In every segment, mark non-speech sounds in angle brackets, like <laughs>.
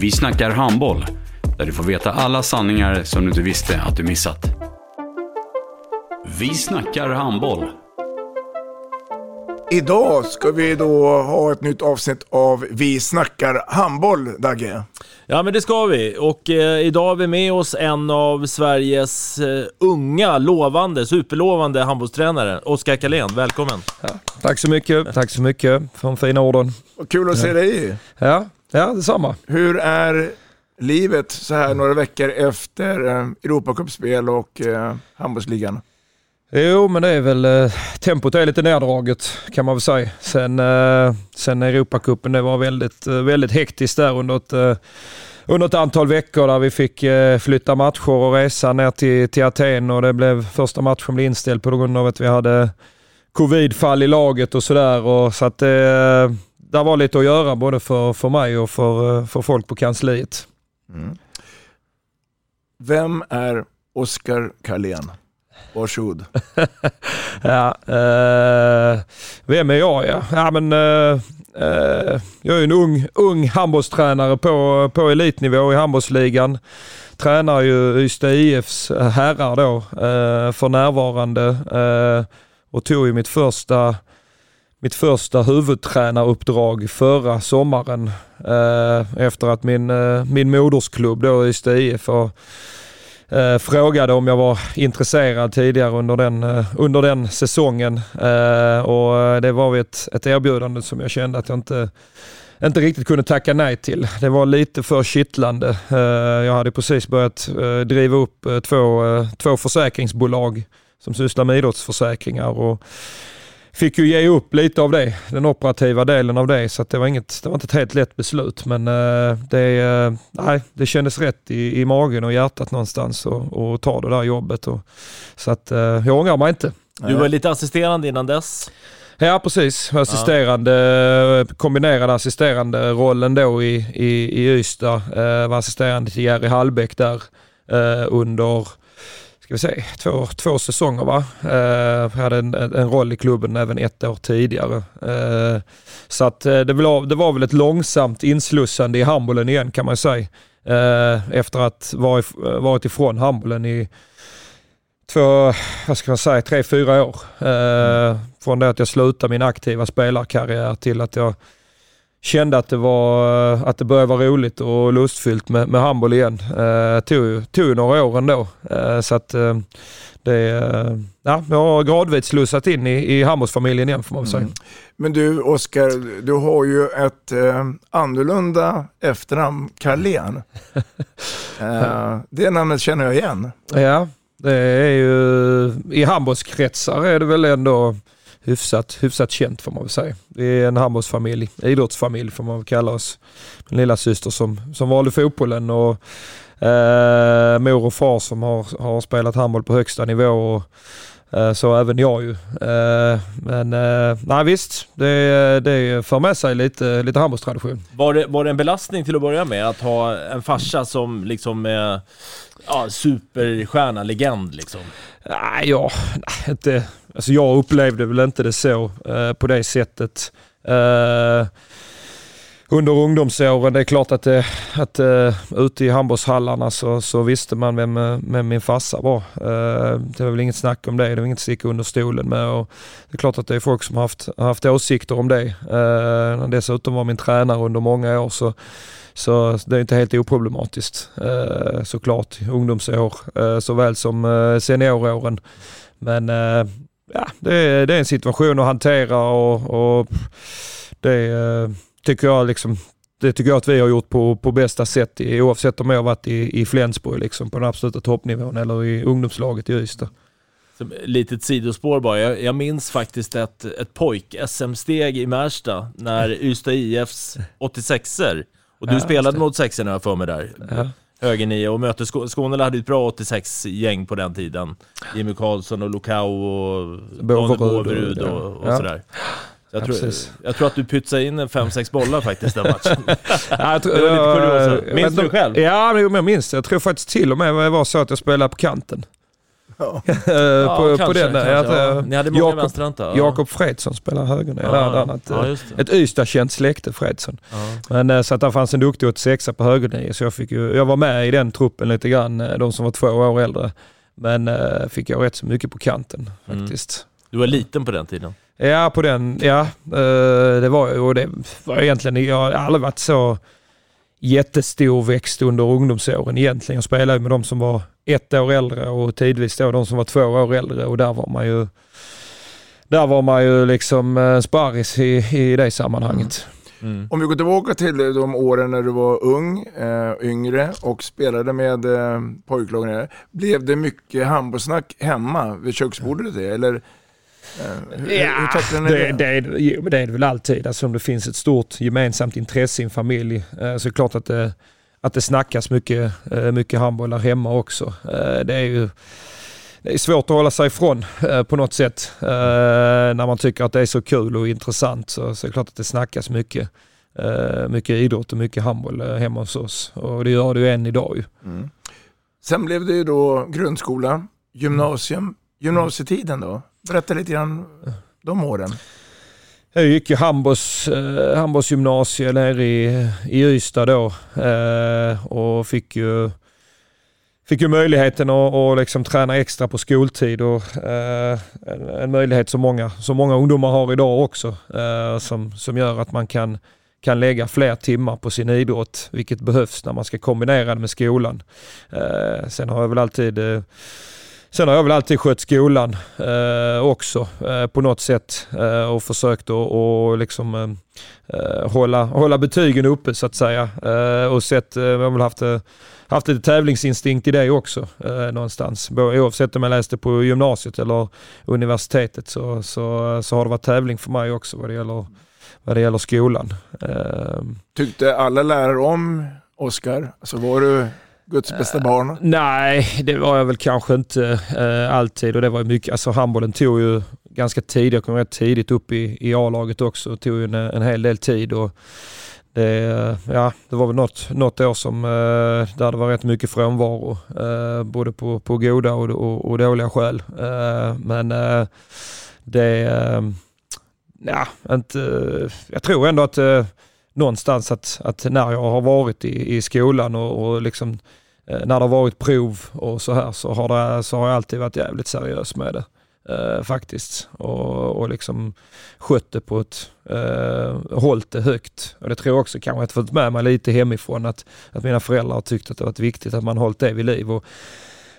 Vi snackar handboll, där du får veta alla sanningar som du inte visste att du missat. Vi snackar handboll. Idag ska vi då ha ett nytt avsnitt av Vi snackar handboll, Dagge. Ja men det ska vi och eh, idag har vi med oss en av Sveriges eh, unga, lovande, superlovande handbollstränare, Oskar Karlén. Välkommen! Ja, tack så mycket, tack så mycket för de fina orden. Vad kul att se dig! Ja, ja detsamma. Hur är livet så här några veckor efter eh, Europacupspel och eh, handbollsligan? Jo, men det är väl, eh, tempot är lite neddraget kan man väl säga. Sen, eh, sen Europacupen, det var väldigt, väldigt hektiskt där under ett, eh, under ett antal veckor där vi fick eh, flytta matcher och resa ner till, till Aten och det blev, första matchen blev inställd på grund av att vi hade covidfall i laget och sådär. Så att det, det var lite att göra både för, för mig och för, eh, för folk på kansliet. Mm. Vem är Oskar Karlén? Varsågod. <laughs> ja, eh, vem är jag? Ja, ja men, eh, eh, jag är en ung, ung handbollstränare på, på elitnivå i handbollsligan. Tränar ju Ystad IFs herrar då eh, för närvarande och tog ju mitt första mitt första huvudtränaruppdrag förra sommaren eh, efter att min, eh, min modersklubb då Ystad IF eh, frågade om jag var intresserad tidigare under den, eh, under den säsongen. Eh, och eh, det var ett, ett erbjudande som jag kände att jag inte inte riktigt kunde tacka nej till. Det var lite för kittlande. Eh, jag hade precis börjat eh, driva upp två, två försäkringsbolag som sysslar med idrottsförsäkringar. Och fick ju ge upp lite av det, den operativa delen av det. Så det, var inget, det var inte ett helt lätt beslut. Men uh, det, uh, nej, det kändes rätt i, i magen och hjärtat någonstans att ta det där jobbet. Och, så att, uh, jag ångrar mig inte. Du var lite assisterande innan dess? Ja precis, assisterande, kombinerade assisterande rollen då i, i, i Ystad. var assisterande till Jerry Hallbäck där under ska vi se, två, två säsonger va. Eh, jag hade en, en roll i klubben även ett år tidigare. Eh, så att eh, det, var, det var väl ett långsamt inslussande i handbollen igen kan man säga. Eh, efter att varit, varit ifrån handbollen i två, vad ska man säga, tre, fyra år. Eh, från det att jag slutade min aktiva spelarkarriär till att jag kände att det, var, att det började vara roligt och lustfyllt med, med handboll igen. Eh, tog, tog några år ändå. Eh, så att eh, det, eh, ja, jag har gradvis slussat in i, i handbollsfamiljen igen får man väl säga. Mm. Men du Oskar, du har ju ett eh, annorlunda efternamn, Carlén. <laughs> eh, det namnet känner jag igen. Ja, det är ju i handbollskretsar är det väl ändå hyfsat, hyfsat känt får man väl säga. Vi är en handbollsfamilj, idrottsfamilj får man väl kalla oss. Min lilla syster som, som valde fotbollen och eh, mor och far som har, har spelat handboll på högsta nivå. Och, så även jag ju. Eh, men eh, nej visst, det, det för med sig lite, lite handbollstradition. Var det, var det en belastning till att börja med att ha en farsa som liksom är ja, superstjärna, legend liksom? Nej, ja, inte, alltså jag upplevde väl inte det så eh, på det sättet. Under ungdomsåren. Det är klart att, det, att uh, ute i handbollshallarna så, så visste man vem, eh, vem min farsa var. Uh, det var väl inget snack om det, det var inget stick under stolen med. Och det är klart att det är folk som har haft, haft åsikter om det. Uh, dessutom var min tränare under många år så så det är inte helt oproblematiskt eh, såklart. Ungdomsår eh, såväl som eh, senioråren. Men eh, ja, det är, det är en situation att hantera och, och det tycker jag liksom det tycker jag att vi har gjort på, på bästa sätt oavsett om jag har varit i, i Flensburg liksom, på den absoluta toppnivån eller i ungdomslaget i Ystad. Som litet sidospår bara. Jag, jag minns faktiskt ett, ett pojk-SM-steg i Märsta när Ystad IFs 86er och du ja, spelade mot sexorna för mig där. Ja. Höger nio och mötte Skå Skåne hade ett bra 86-gäng på den tiden. Jimmy Karlsson och Lokau och Daniel Båverud och, och, och ja. sådär. Jag, tror, jag tror att du pytsade in en fem sex bollar faktiskt den matchen. <laughs> ja, tror, det var lite kuriosa. Minns du själv? Ja, men jag minns det. Jag tror faktiskt till och med det var så att jag spelade på kanten. Ja. <laughs> ja, på, kanske, på den där. Kanske, ja. Ni hade många Jakob, vänsterhantar. Jakob Fredsson spelar höger ja, ja, annat, ja, Ett Ystad-känt släkte Fredsson. Ja. Men eh, så att det fanns en duktig 86 på höger så jag, fick ju, jag var med i den truppen lite grann, eh, de som var två år äldre. Men fick jag rätt så mycket på kanten mm. faktiskt. Mm. Du var liten på den tiden? Ja, på den, ja. det var och det var egentligen, jag har aldrig varit så jättestor växt under ungdomsåren egentligen. Jag spelade med de som var ett år äldre och tidvis då de som var två år äldre och där var man ju där var man ju liksom eh, sparris i, i det sammanhanget. Mm. Mm. Om vi går tillbaka till de åren när du var ung, äh, yngre och spelade med äh, pojklagen. Blev det mycket handbollssnack hemma vid köksbordet? Eller hur, ja, hur det? Det, det, jo, det är det väl alltid. Alltså om det finns ett stort gemensamt intresse i en familj så är det klart att det, att det snackas mycket, mycket handboll där hemma också. Det är ju det är svårt att hålla sig ifrån på något sätt. När man tycker att det är så kul och intressant så, så är det klart att det snackas mycket. Mycket idrott och mycket handboll hemma hos oss och det gör det ju än idag ju. Mm. Sen blev det ju då grundskola, gymnasium. Gymnasietiden då? Berätta lite grann de åren. Jag gick ju Hambos, eh, Hambos gymnasium nere i, i Ystad då eh, och fick ju, fick ju möjligheten att, och liksom träna extra på skoltid och eh, en, en, möjlighet som många, som många ungdomar har idag också eh, som, som gör att man kan, kan lägga fler timmar på sin idrott vilket behövs när man ska kombinera det med skolan. Eh, sen har jag väl alltid eh, Sen har jag väl alltid skött skolan eh, också eh, på något sätt eh, och försökt att och liksom, eh, eh, hålla, hålla betygen uppe så att säga. Eh, och sett, eh, jag har väl haft, eh, haft lite tävlingsinstinkt i det också någonstans. Oavsett om jag läste på gymnasiet eller universitetet så, så, så har det varit tävling för mig också vad det gäller, vad det gäller skolan. Tyckte alla lärare om Oskar? Alltså var du Guds bästa eh, barn? Uh, nej, det var jag väl kanske inte uh, alltid och det var mycket, alltså handbollen tog ju ganska tidigt, jag kom rätt tidigt upp i, i A-laget också, det tog ju en, en hel del tid och det, ja, det var väl något, något år som, uh, där det var rätt mycket frånvaro, både på, på goda och, och, och dåliga skäl. men det, ja, inte, jag tror ändå att någonstans att, att när jag har varit i, i skolan och, och liksom Eh, när det har varit prov och så här så har, det, så har jag alltid varit jävligt seriös med det. Eh, faktiskt. Och, och liksom skött det på ett, eh, hållit det högt. Och det tror jag också kanske att jag fått med mig lite hemifrån att, att mina föräldrar har tyckt att det varit viktigt att man hållit det vid liv. Och,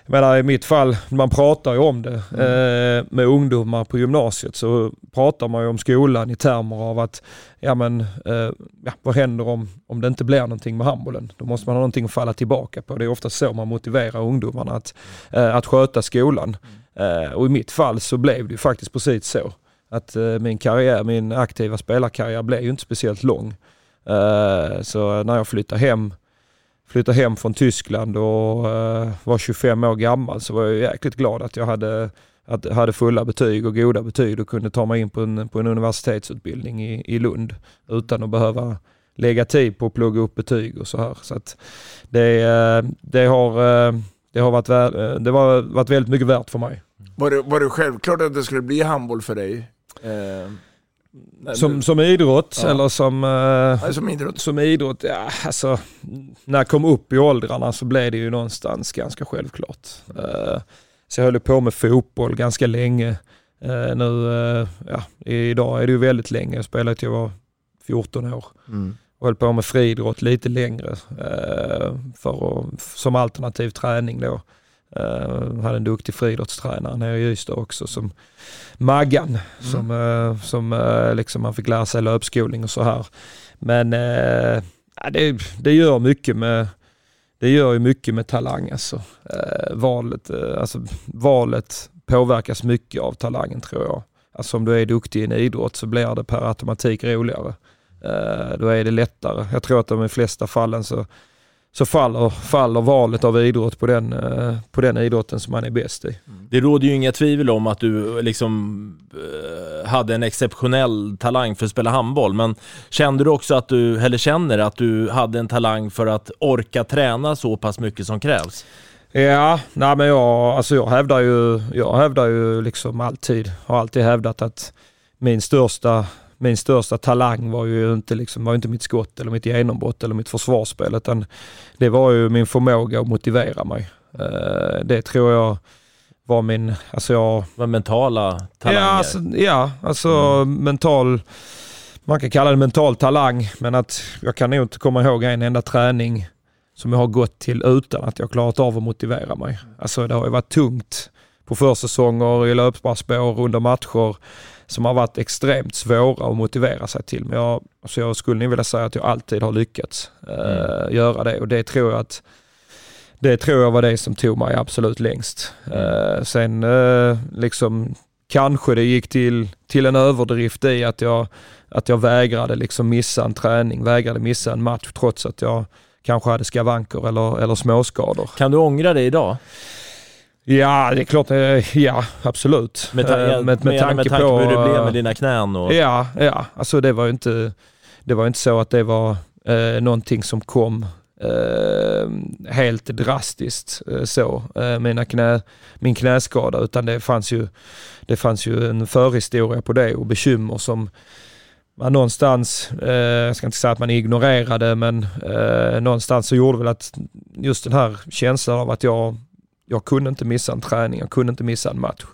jag menar, I mitt fall, man pratar ju om det mm. eh, med ungdomar på gymnasiet så pratar man ju om skolan i termer av att ja men eh, ja, vad händer om, om det inte blir någonting med handbollen? Då måste man ha någonting att falla tillbaka på. Det är ofta så man motiverar ungdomarna att, eh, att sköta skolan. Mm. och i mitt fall så blev det ju faktiskt precis så. Att eh, min karriär, min aktiva spelarkarriär blev ju inte speciellt lång. Eh, så när jag flyttade hem flyttade hem från Tyskland och eh, var 25 år gammal så var jag jäkligt glad att jag hade, att, hade fulla betyg och goda betyg och kunde ta mig in på en, på en universitetsutbildning i, i Lund utan att behöva lägga tid på att plugga upp betyg och så här. Så att det, eh, det, har, eh, det har varit, det var, varit väldigt mycket värt för mig. Var det, var det självklart att det skulle bli handboll för dig? Som, som idrott Ja. eller som... eh, Nej, som idrott. Som idrott, ja alltså. När jag kom upp i åldrarna så blev det ju någonstans ganska självklart. Eh, så jag höll på med fotboll ganska länge. Eh, nu, ja, idag är det ju väldigt länge. Jag spelade till jag var 14 år. Mm. Och höll på med friidrott lite längre för att, som alternativ träning då. Uh, hade en duktig friidrottstränare nere i Ystad också som Maggan som, eh, som eh, liksom man fick lära sig löpskolning och så här. Men ja, det, det gör mycket med det gör ju mycket med talang alltså. Valet, alltså. Valet påverkas mycket av talangen tror jag. Alltså om du är duktig i en idrott så blir det per automatik roligare. Då är det lättare. Jag tror att de i flesta fallen så, så faller, faller valet av idrott på den, eh, på den idrotten som man är bäst i. Det råder ju inga tvivel om att du liksom eh, hade en exceptionell talang för att spela handboll, men kände du också att du, eller känner att du hade en talang för att orka träna så pass mycket som krävs? Ja, nej men jag, alltså jag hävdar ju, jag hävdar ju liksom alltid, har alltid hävdat att min största, min största talang var ju inte, liksom, var inte mitt skott eller mitt genombrott eller mitt försvarsspel utan det var ju min förmåga att motivera mig. Eh, det tror jag var min, alltså jag... Var mentala talanger? Ja, alltså, ja, alltså mental, man kan kalla det mental talang men att jag kan nog inte komma ihåg en enda träning som jag har gått till utan att jag klarat av att motivera mig. Alltså det har ju varit tungt på försäsonger, i löpspår, under matcher som har varit extremt svåra att motivera sig till. Men jag, alltså jag skulle nog vilja säga att jag alltid har lyckats eh, göra det och det tror jag att det tror jag var det som tog mig absolut längst. Eh, sen eh, liksom kanske det gick till, till en överdrift i att jag, att jag vägrade liksom missa en träning, vägrade missa en match trots att jag kanske hade skavanker eller, eller småskador. Kan du ångra det idag? Ja, det är klart. eh, Ja, absolut. Med, ta- Eh, med, med, tanke på, hur det blev med dina knän och... Ja, ja. Alltså det var ju inte, det var inte så att det var eh, någonting som kom eh, helt drastiskt eh, så, eh, mina knä, min knäskada, utan det fanns, ju, det fanns ju en förhistoria på det och bekymmer som man någonstans, eh, jag ska inte säga att man ignorerade, men någonstans så gjorde väl att just den här känslan av att jag, jag kunde inte missa en träning, jag kunde inte missa en match.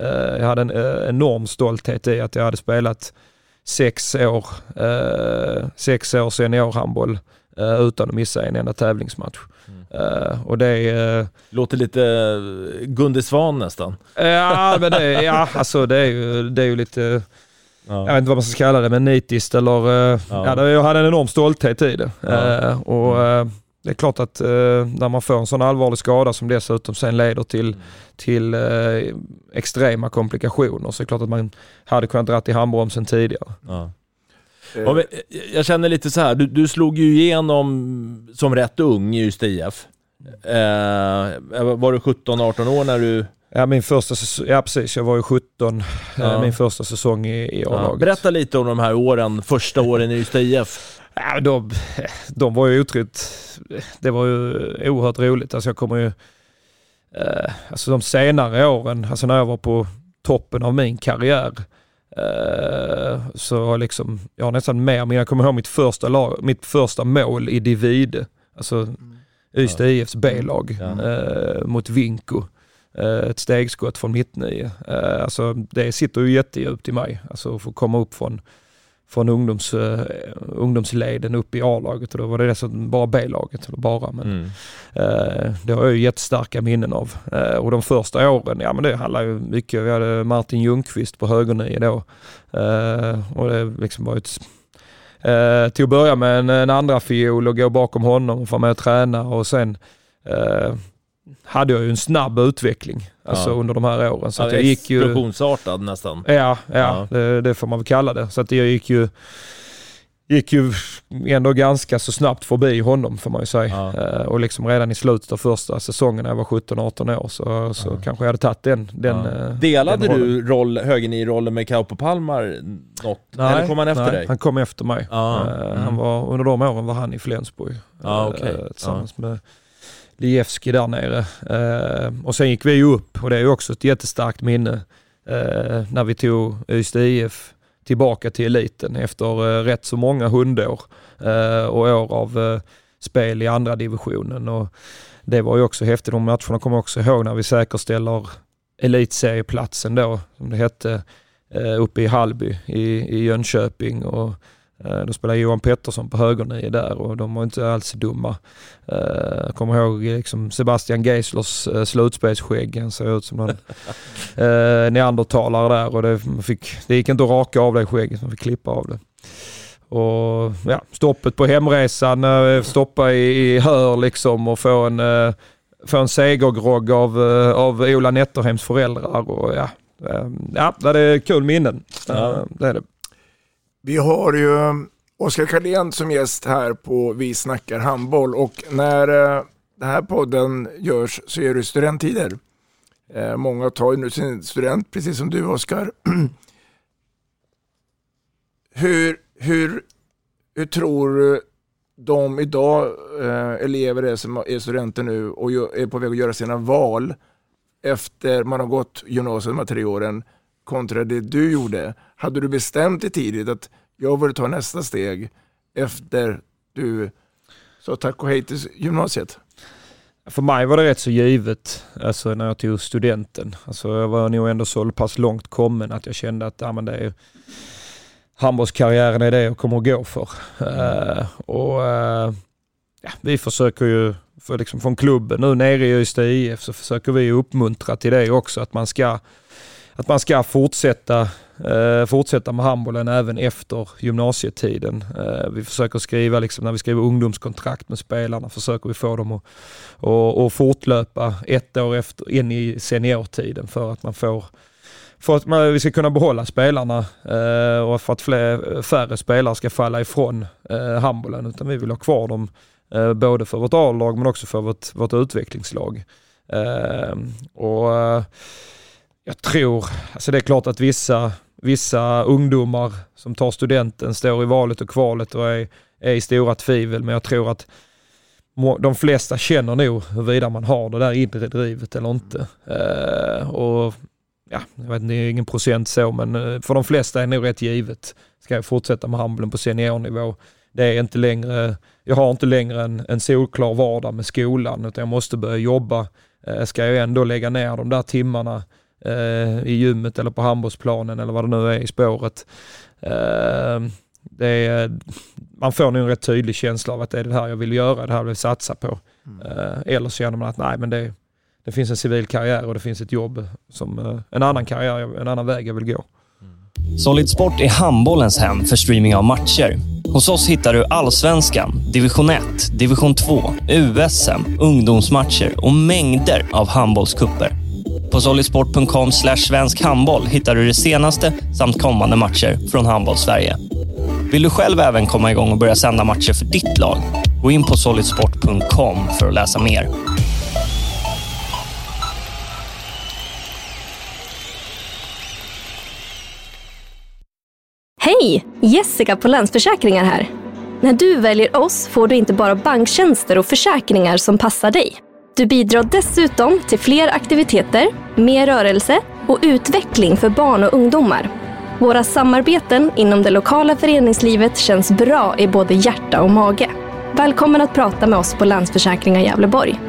Eh, jag hade en eh, enorm stolthet i att jag hade spelat sex år, eh, sex år seniorhandboll utan att missa en enda tävlingsmatch. Eh, och det Låter lite Gunde Svan nästan. Ja, men det, ja, alltså det är ju, det är ju lite, jag vet inte vad man ska kalla det, men nitiskt eller... Ja. Ja. jag hade en enorm stolthet i det. Ja. Och eh, det är klart att eh, när man får en sån allvarlig skada som dessutom sen leder till, till eh, extrema komplikationer så är det klart att man hade kunnat dra i handbromsen tidigare. Ja. Ja, men, eh, jag känner lite så här, du, du slog ju igenom som rätt ung i Ystad IF. Eh, var du 17-18 år när du... Ja, min första säsong, ja precis, jag var ju 17, Ja. eh, min första säsong i, i Ja, A-laget. berätta lite om de här åren, första åren i Ystad IF. Ja, de, de var ju otroligt, det var ju oerhört roligt. Alltså jag kommer ju, eh, alltså de senare åren, alltså när jag var på toppen av min karriär, eh, så liksom, jag har nästan mer, men jag kommer ihåg mitt första, lag, mitt första mål i Divide, alltså Ystad IFs B-lag eh, mot Vinko. Eh, ett stegskott från mittnio. Eh, alltså det sitter ju jättedjupt i mig, alltså att få komma upp från från ungdoms, uh, ungdomsleden upp i A-laget och då var det dessutom bara B-laget. Bara, men, Mm. eh, det har jag ju jättestarka minnen av. Eh, och de första åren, ja men det handlar ju mycket, vi hade Martin Ljungqvist på högernio då. Och det liksom var ett, till att börja med en, en andra fiol och gå bakom honom och få med och träna och sen hade jag ju en snabb utveckling alltså Ja. under de här åren. Så Ja, att jag gick ju, Explosionsartad nästan. Ja, ja, Ja. Det, det får man väl kalla det. Så att jag gick ju, gick ju ändå ganska så snabbt förbi honom får man ju säga. Eh, och liksom redan i slutet av första säsongen när jag var 17-18 år så, så kanske jag hade tagit den, den, Ja. eh, Delade den du roll, högernio-rollen med Kaupo Palmar något? Eller kom han efter nej, dig? Han kom efter mig. Ja, Eh, mm. han var, under de åren var han i Flensburg. Ja, eh, okej. Tillsammans med Lijewski där nere. Eh, och sen gick vi ju upp och det är ju också ett jättestarkt minne. Eh, när vi tog Ystad IF tillbaka till eliten efter eh, rätt så många hundår eh, och år av eh, spel i andra divisionen. Och det var ju också häftigt. De matcherna kommer jag också ihåg när vi säkerställer elitserieplatsen då, som det hette, uppe i Hallby i, i Jönköping. Och då spelade Johan Pettersson på högernio där och de var inte alls dumma. Jag eh, kommer ihåg liksom Sebastian Geislers eh, slutspelsskägg. Han såg ut som någon <laughs> neandertalare där och det, fick, det gick inte att raka av det skägget, man fick klippa av det. Och ja, stoppet på hemresan, stoppa i, i hör liksom och få en, få en segergrogg av, av Ola Netterhems föräldrar. Och ja, ja, det är kul minnen. Ja. Det är det. Vi har ju um, Oskar Karlén som gäst här på Vi snackar handboll och när eh, den här podden görs så är det studenttider. Eh, många tar ju nu sin student, precis som du Oskar. <clears throat> hur, hur, hur tror de idag eh, elever är som är studenter nu och är på väg att göra sina val efter man har gått gymnasiet de här tre åren kontra det du gjorde. Hade du bestämt dig tidigt att jag vill ta nästa steg efter du sa tack och hej till gymnasiet? För mig var det rätt så givet alltså när jag tog studenten. Alltså jag var nog ändå så pass långt kommen att jag kände att ja, men det är, handbollskarriären är det jag kommer att gå för. Uh, och uh, ja, Vi försöker ju, för liksom från klubben nu nere i Ystad IF så försöker vi uppmuntra till det också, att man ska att man ska fortsätta, eh, fortsätta med handbollen även efter gymnasietiden. Eh, vi försöker skriva, liksom, när vi skriver ungdomskontrakt med spelarna, försöker vi få dem att att, att fortlöpa ett år efter, in i seniortiden för att man får för att man, vi ska kunna behålla spelarna eh, och för att fler, färre spelare ska falla ifrån eh, handbollen. Utan vi vill ha kvar dem eh, både för vårt A-lag men också för vårt, vårt utvecklingslag. Eh, och eh, jag tror, alltså det är klart att vissa, vissa ungdomar som tar studenten står i valet och kvalet och är, är i stora tvivel, men jag tror att de flesta känner nog huruvida man har det där inre drivet eller inte. Uh, och ja, jag vet inte, det är ingen procent så, men eh, för de flesta är det nog rätt givet. Ska jag fortsätta med handbollen på seniornivå? Det är inte längre, jag har inte längre en, en solklar vardag med skolan, utan jag måste börja jobba. Uh, ska jag ändå lägga ner de där timmarna i gymmet eller på handbollsplanen eller vad det nu är i spåret. Eh, det är, man får nog en rätt tydlig känsla av att det är det här jag vill göra, det här jag vill satsa på. Mm. Eh, eller så känner man att nej men det, det finns en civil karriär och det finns ett jobb som eh, en annan karriär, en annan väg jag vill gå. Solid Sport är handbollens hem för streaming av matcher. Hos oss hittar du Allsvenskan, Division 1, Division 2, USM, ungdomsmatcher och mängder av handbollskupper. På solidsport.com svensk handboll hittar du det senaste samt kommande matcher från Handboll-Sverige. Vill du själv även komma igång och börja sända matcher för ditt lag? Gå in på solidsport.com för att läsa mer. Hej! Jessica på Länsförsäkringar här. När du väljer oss får du inte bara banktjänster och försäkringar som passar dig. Du bidrar dessutom till fler aktiviteter, mer rörelse och utveckling för barn och ungdomar. Våra samarbeten inom det lokala föreningslivet känns bra i både hjärta och mage. Välkommen att prata med oss på Länsförsäkringar Gävleborg.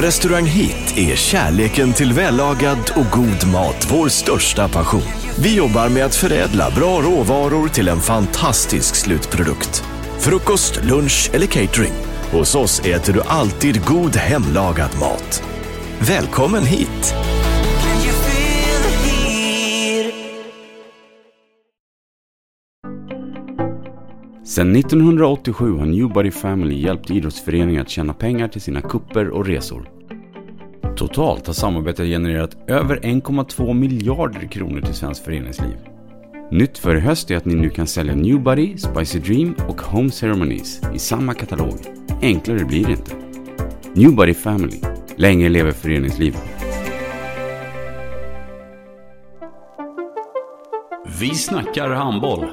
På Restaurang Hit är kärleken till vällagad och god mat vår största passion. Vi jobbar med att förädla bra råvaror till en fantastisk slutprodukt. Frukost, lunch eller catering. Hos oss äter du alltid god hemlagad mat. Välkommen hit! Sedan 1987 har Newbody Family hjälpt idrottsföreningar att tjäna pengar till sina kupper och resor. Totalt har samarbetet genererat över 1,2 miljarder kronor till svenskt föreningsliv. Nytt för i höst är att ni nu kan sälja Newbody, Spicy Dream och Home Ceremonies i samma katalog. Enklare blir det inte. Newbody Family. Länge lever föreningslivet. Vi snackar handboll.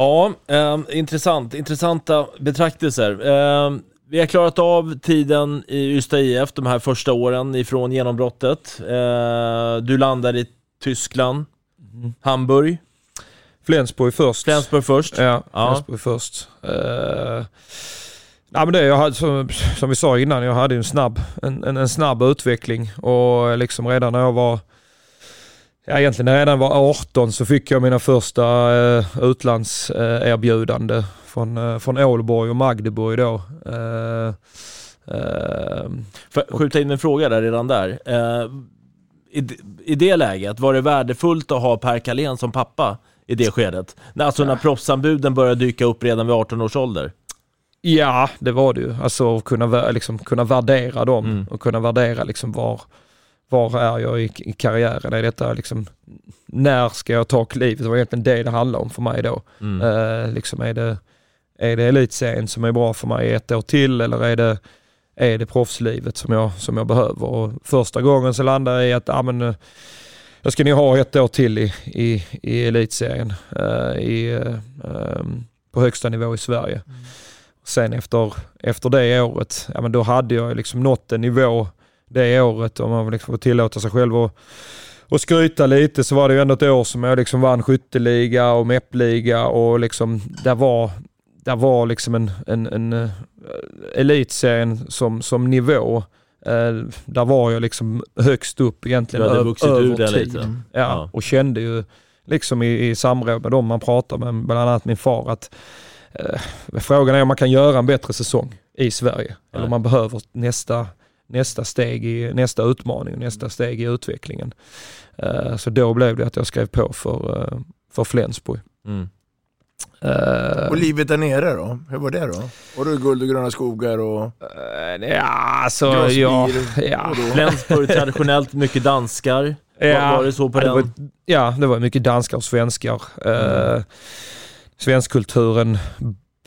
Ja, eh, intressant. Intressanta betraktelser. Eh, vi har klarat av tiden i Ystad IF de här första åren ifrån genombrottet. Eh, du landar i Tyskland, Mm. Hamburg. Flensburg först. Flensburg först. Ja, Ja. Flensburg först. Uh, nej, men det, jag hade, som, som vi sa innan, jag hade en snabb, en, en, en snabb utveckling och liksom redan när jag var Ja, egentligen när jag redan var 18 så fick jag mina första uh, utlandserbjudande från, uh, från Ålborg och Magdeburg då. Uh, Får jag skjuta in en fråga där redan där? Eh, i, I det läget, var det värdefullt att ha Per Kalén som pappa i det skedet? Alltså när proffsanbuden började dyka upp redan vid 18 års ålder? Ja, det var det ju. Alltså att kunna, liksom, kunna värdera dem Mm. och kunna värdera liksom var, var är jag i, i karriären? Är detta liksom, när ska jag ta klivet? Det var egentligen det det handlade om för mig då. Mm. Eh, liksom är det, är det elitserien som är bra för mig ett år till eller är det, är det proffslivet som jag, som jag behöver? Och första gången så landade jag i att ah, men, eh, jag ska nog ha ett år till i, i, i elitserien eh, i, ehm, på högsta nivå i Sverige. Sen efter, efter det året, ja men då hade jag liksom nått en nivå det året om man liksom får tillåta sig själv att och skryta lite så var det ju ändå ett år som jag liksom vann skytteliga och meppliga och liksom där var, där var liksom en, en, en uh, elitserien som, som nivå. Eh, där var jag liksom högst upp egentligen Du hade vuxit ur över det tid. lite. Mm. Ja, Ja. och kände ju liksom i, i samråd med dem man pratar med, bland annat min far, att eh, frågan är om man kan göra en bättre säsong i Sverige. Eller om man behöver nästa, nästa steg i nästa utmaning, nästa steg i utvecklingen. Eh, så då blev det att jag skrev på för, eh, för Flensburg. Mm. Eh, Och livet där nere då? Hur var det då? Var det guld och gröna skogar och... ja, alltså, ja, ja. Flensburg traditionellt mycket danskar. Var, var det så på ja, den? Det var, ja, det var mycket danskar och svenskar. Eh, svenskkulturen,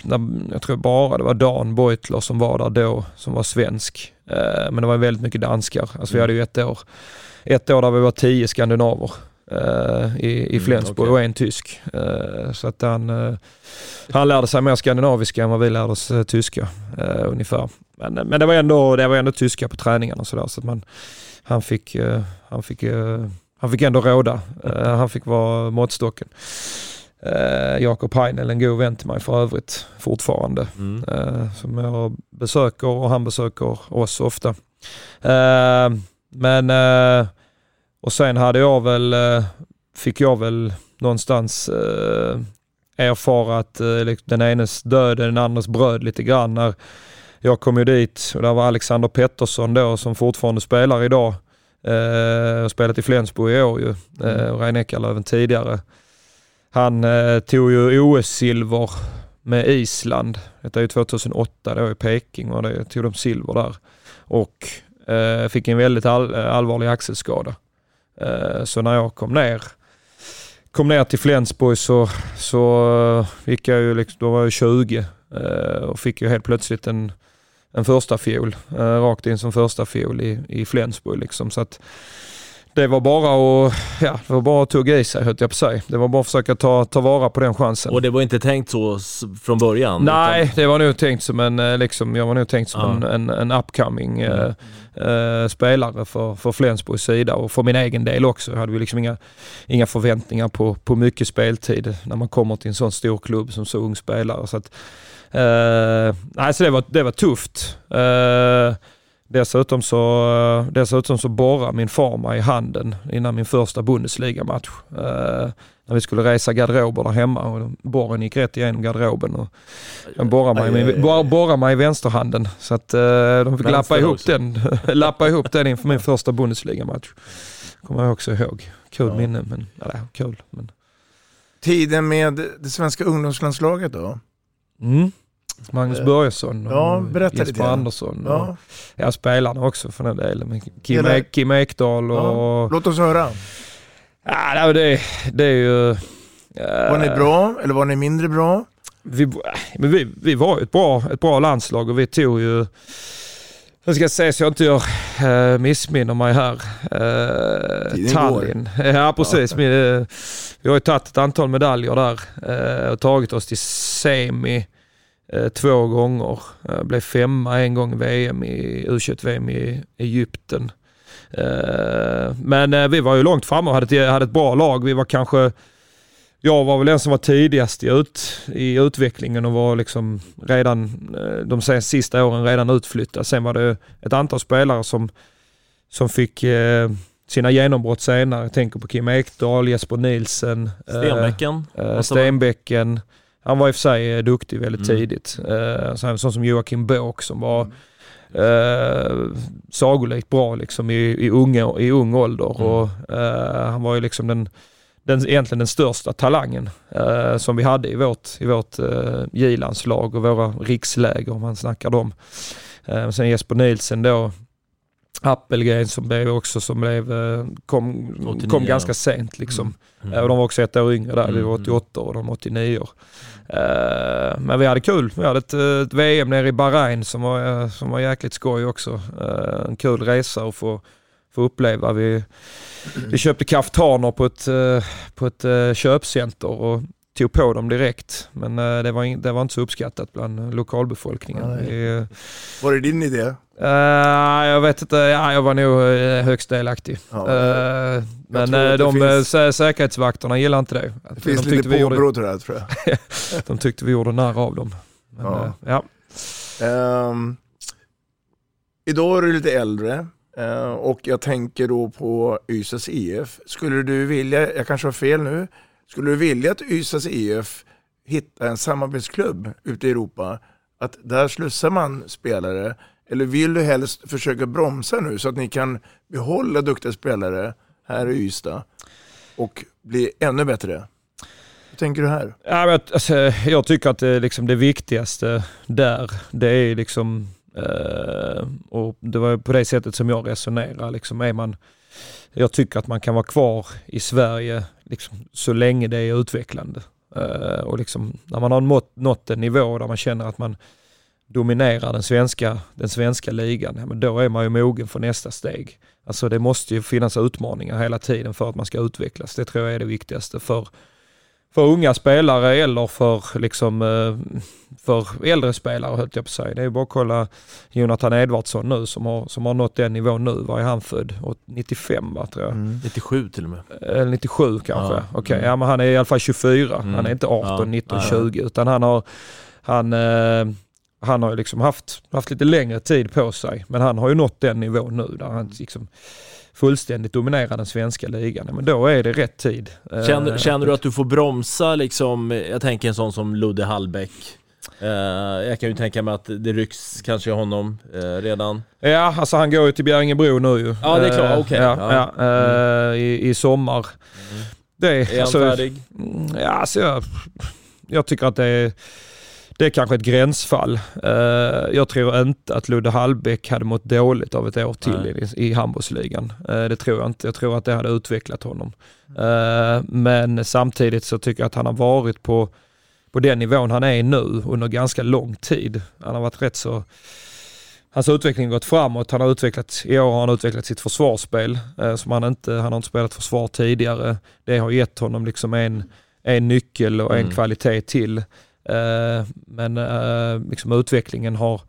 när- jag tror bara det var Dan Beutler som var där då, som var svensk. Eh, men det var väldigt mycket danskar. Alltså vi hade ju ett år, ett år där vi var tio skandinaver. eh, I, i Flensburg okej. och en tysk. Eh, så att han, eh, han lärde sig mer skandinaviska än vad vi lärde oss eh, tyska eh, ungefär. Men, men det, var ändå, det var ändå tyska på träningarna och sådär. Så att man, han, fick, han, fick, han fick ändå råda. Han fick vara måttstocken. Eh, Jakob Heinel, en god vän till mig för övrigt fortfarande. Mm. Eh, som jag besöker och han besöker oss ofta. Eh, men eh, och sen hade jag väl, eh, fick jag väl någonstans eh, erfara att eh, den enes död är den andres bröd lite grann. När jag kom ju dit och där var Alexander Pettersson då som fortfarande spelar idag. Eh, spelat i Flensburg i år ju. Eh, och Rein Eckerlöven tidigare. Han eh, tog ju OS-silver med Island. Detta är ju 2008 då i Peking och det. Tog de silver där. Och eh, fick en väldigt all, eh, allvarlig axelskada. Eh, så när jag kom ner kom ner till Flensburg så, så eh, gick jag ju, liksom, då var jag 20 eh, och fick ju helt plötsligt en, en första fiol eh, rakt in som första fiol i, i Flensburg liksom. Så att det var bara att, ja, det var bara att tugga i sig höll jag på säga. Det var bara att försöka ta, ta vara på den chansen. Och det var inte tänkt så från början? Nej, det var nog tänkt som en, eh, liksom, jag var nog tänkt som Ja. en, en, en upcoming eh, eh, spelare för, för Flensburgs sida och för min egen del också. Jag hade ju liksom inga, inga förväntningar på, på mycket speltid när man kommer till en sån stor klubb som så ung spelare. Så att, eh, nej, så det, var, det var tufft. Eh, Dessutom så, dessutom så borrade min far mig i handen innan min första Bundesliga-match. Eh, när vi skulle resa garderober där hemma och borren gick rätt igenom garderoben. Och den borrade mig, Aj, aj, aj. med, borrade, borrade mig i vänsterhanden. Så att eh, de fick lappa ihop, den, <laughs> lappa ihop den inför min första Bundesliga-match. Kommer jag också ihåg. Kul minne, men ja, kul. Men, Tiden med det svenska ungdomslandslaget då? mm. Magnus Eh, Börjesson och ja, Jesper. Andersson. Ja. Och, ja, spelarna också för den delen. Kim, Ek, Kim Ekdahl och... Ja, Låt oss höra. Ja, det, det är ju... Var ni bra eller var ni mindre bra? Vi, men vi, vi var ett bra, ett bra landslag och vi tog ju... Jag ska se så jag inte gör, uh, missminner mig här. Uh, Tallinn. Ja precis. Vi, uh, vi har ju tagit ett antal medaljer där uh, och tagit oss till semi två gånger. blev femma en gång i VM i U21-VM i Egypten. men vi var ju långt framme och hade ett, hade ett bra lag. Vi var kanske jag var väl den som var tidigast i, ut, i utvecklingen och var liksom redan eh, de sista åren redan utflyttad. Sen var det ett antal spelare som, som fick eh, sina genombrott senare. Jag tänker på Kim Ekdahl, Jesper Nielsen. Eh, Stenbäcken. Eh, Stenbäcken. Han var i och för sig eh, duktig väldigt mm. tidigt. Eh, sån som Joakim Båk som var eh, sagolikt bra liksom i, i, unga, i ung ålder. Mm. Och, eh, han var ju liksom den den, egentligen den största talangen eh, som vi hade i vårt, i vårt eh, J-landslag och våra riksläger om man snackar dem. Eh, sen Jesper Nielsen då, Appelgren som blev också som blev, eh, kom, 89, kom ganska sent liksom. Mm. Mm. de var också ett år yngre där, vi var 88 mm. och de 89 år. Eh, men vi hade kul. Vi hade ett, eh, ett VM nere i Bahrain som var, eh, som var jäkligt skoj också. En kul resa att få, få uppleva. Vi, vi köpte kaftaner på ett, på ett köpcenter och tog på dem direkt. Men eh, det var, det var inte så uppskattat bland lokalbefolkningen. Vi, var det din idé? Uh, jag vet inte, ja, jag var nog högst delaktig. Ja, uh, men uh, de finns... säkerhetsvakterna gillade inte det. Det finns de lite påbrå gjorde... till det här, tror jag. <laughs> de tyckte vi gjorde narr av dem. Men, ja. ja. Um, idag är du lite äldre. Eh, och jag tänker då på Ystads IF. Skulle du vilja, jag kanske har fel nu, skulle du vilja att Ystads IF hittar en samarbetsklubb ute i Europa? Att där slussar man spelare? Eller vill du helst försöka bromsa nu så att ni kan behålla duktiga spelare här i Ystad och bli ännu bättre? Hur tänker du här? Ja, men, alltså, jag tycker att det, liksom, det viktigaste där, det är liksom eh, och Det var på det sättet som jag resonerar. Liksom är man, jag tycker att man kan vara kvar i Sverige liksom, så länge det är utvecklande. Uh, och liksom, när man har nått, nått en nivå där man känner att man dominerar den svenska, den svenska ligan, ja, men då är man ju mogen för nästa steg. Alltså det måste ju finnas utmaningar hela tiden för att man ska utvecklas. Det tror jag är det viktigaste för för unga spelare eller för, liksom, eh, för äldre spelare höll jag på att säga. Det är bara att kolla Jonathan Edvardsson nu som har, som har nått den nivån nu. Var är han född? 95 va tror jag. Mm. 97 till och med. Eller 97 kanske. Ja. Okej, okay. mm. ja men han är i alla fall 24. Mm. Han är inte 18, ja. 19, ja. 20 utan han har, han, eh, han har ju liksom haft, haft lite längre tid på sig. Men han har ju nått den nivån nu där han liksom fullständigt dominerar den svenska ligan, men då är det rätt tid. Känner, eh, känner du att du får bromsa liksom, jag tänker en sån som Ludde Hallbäck, Uh, jag kan ju tänka mig att det rycks kanske honom uh, redan. Ja, alltså han går ju till Bjärringebro nu ju. Ja, det är klart. Okej. Okay. Ja, ja. ja uh, i, i sommar. Mm. Det, är alltså, han färdig? Mm, ja, alltså jag, jag tycker att det är det är kanske ett gränsfall. Uh, jag tror inte att Ludde Hallbäck hade mått dåligt av ett år till i, i handbollsligan. Uh, det tror jag inte. Jag tror att det hade utvecklat honom. Uh, men samtidigt så tycker jag att han har varit på, på den nivån han är nu under ganska lång tid. Han har varit rätt så Hans utveckling har gått framåt. Han har utvecklat, I år har han utvecklat sitt försvarsspel. Eh, som han, inte, han har inte spelat försvar tidigare. Det har gett honom liksom en, en nyckel och en mm. kvalitet till. Eh, men eh, liksom utvecklingen har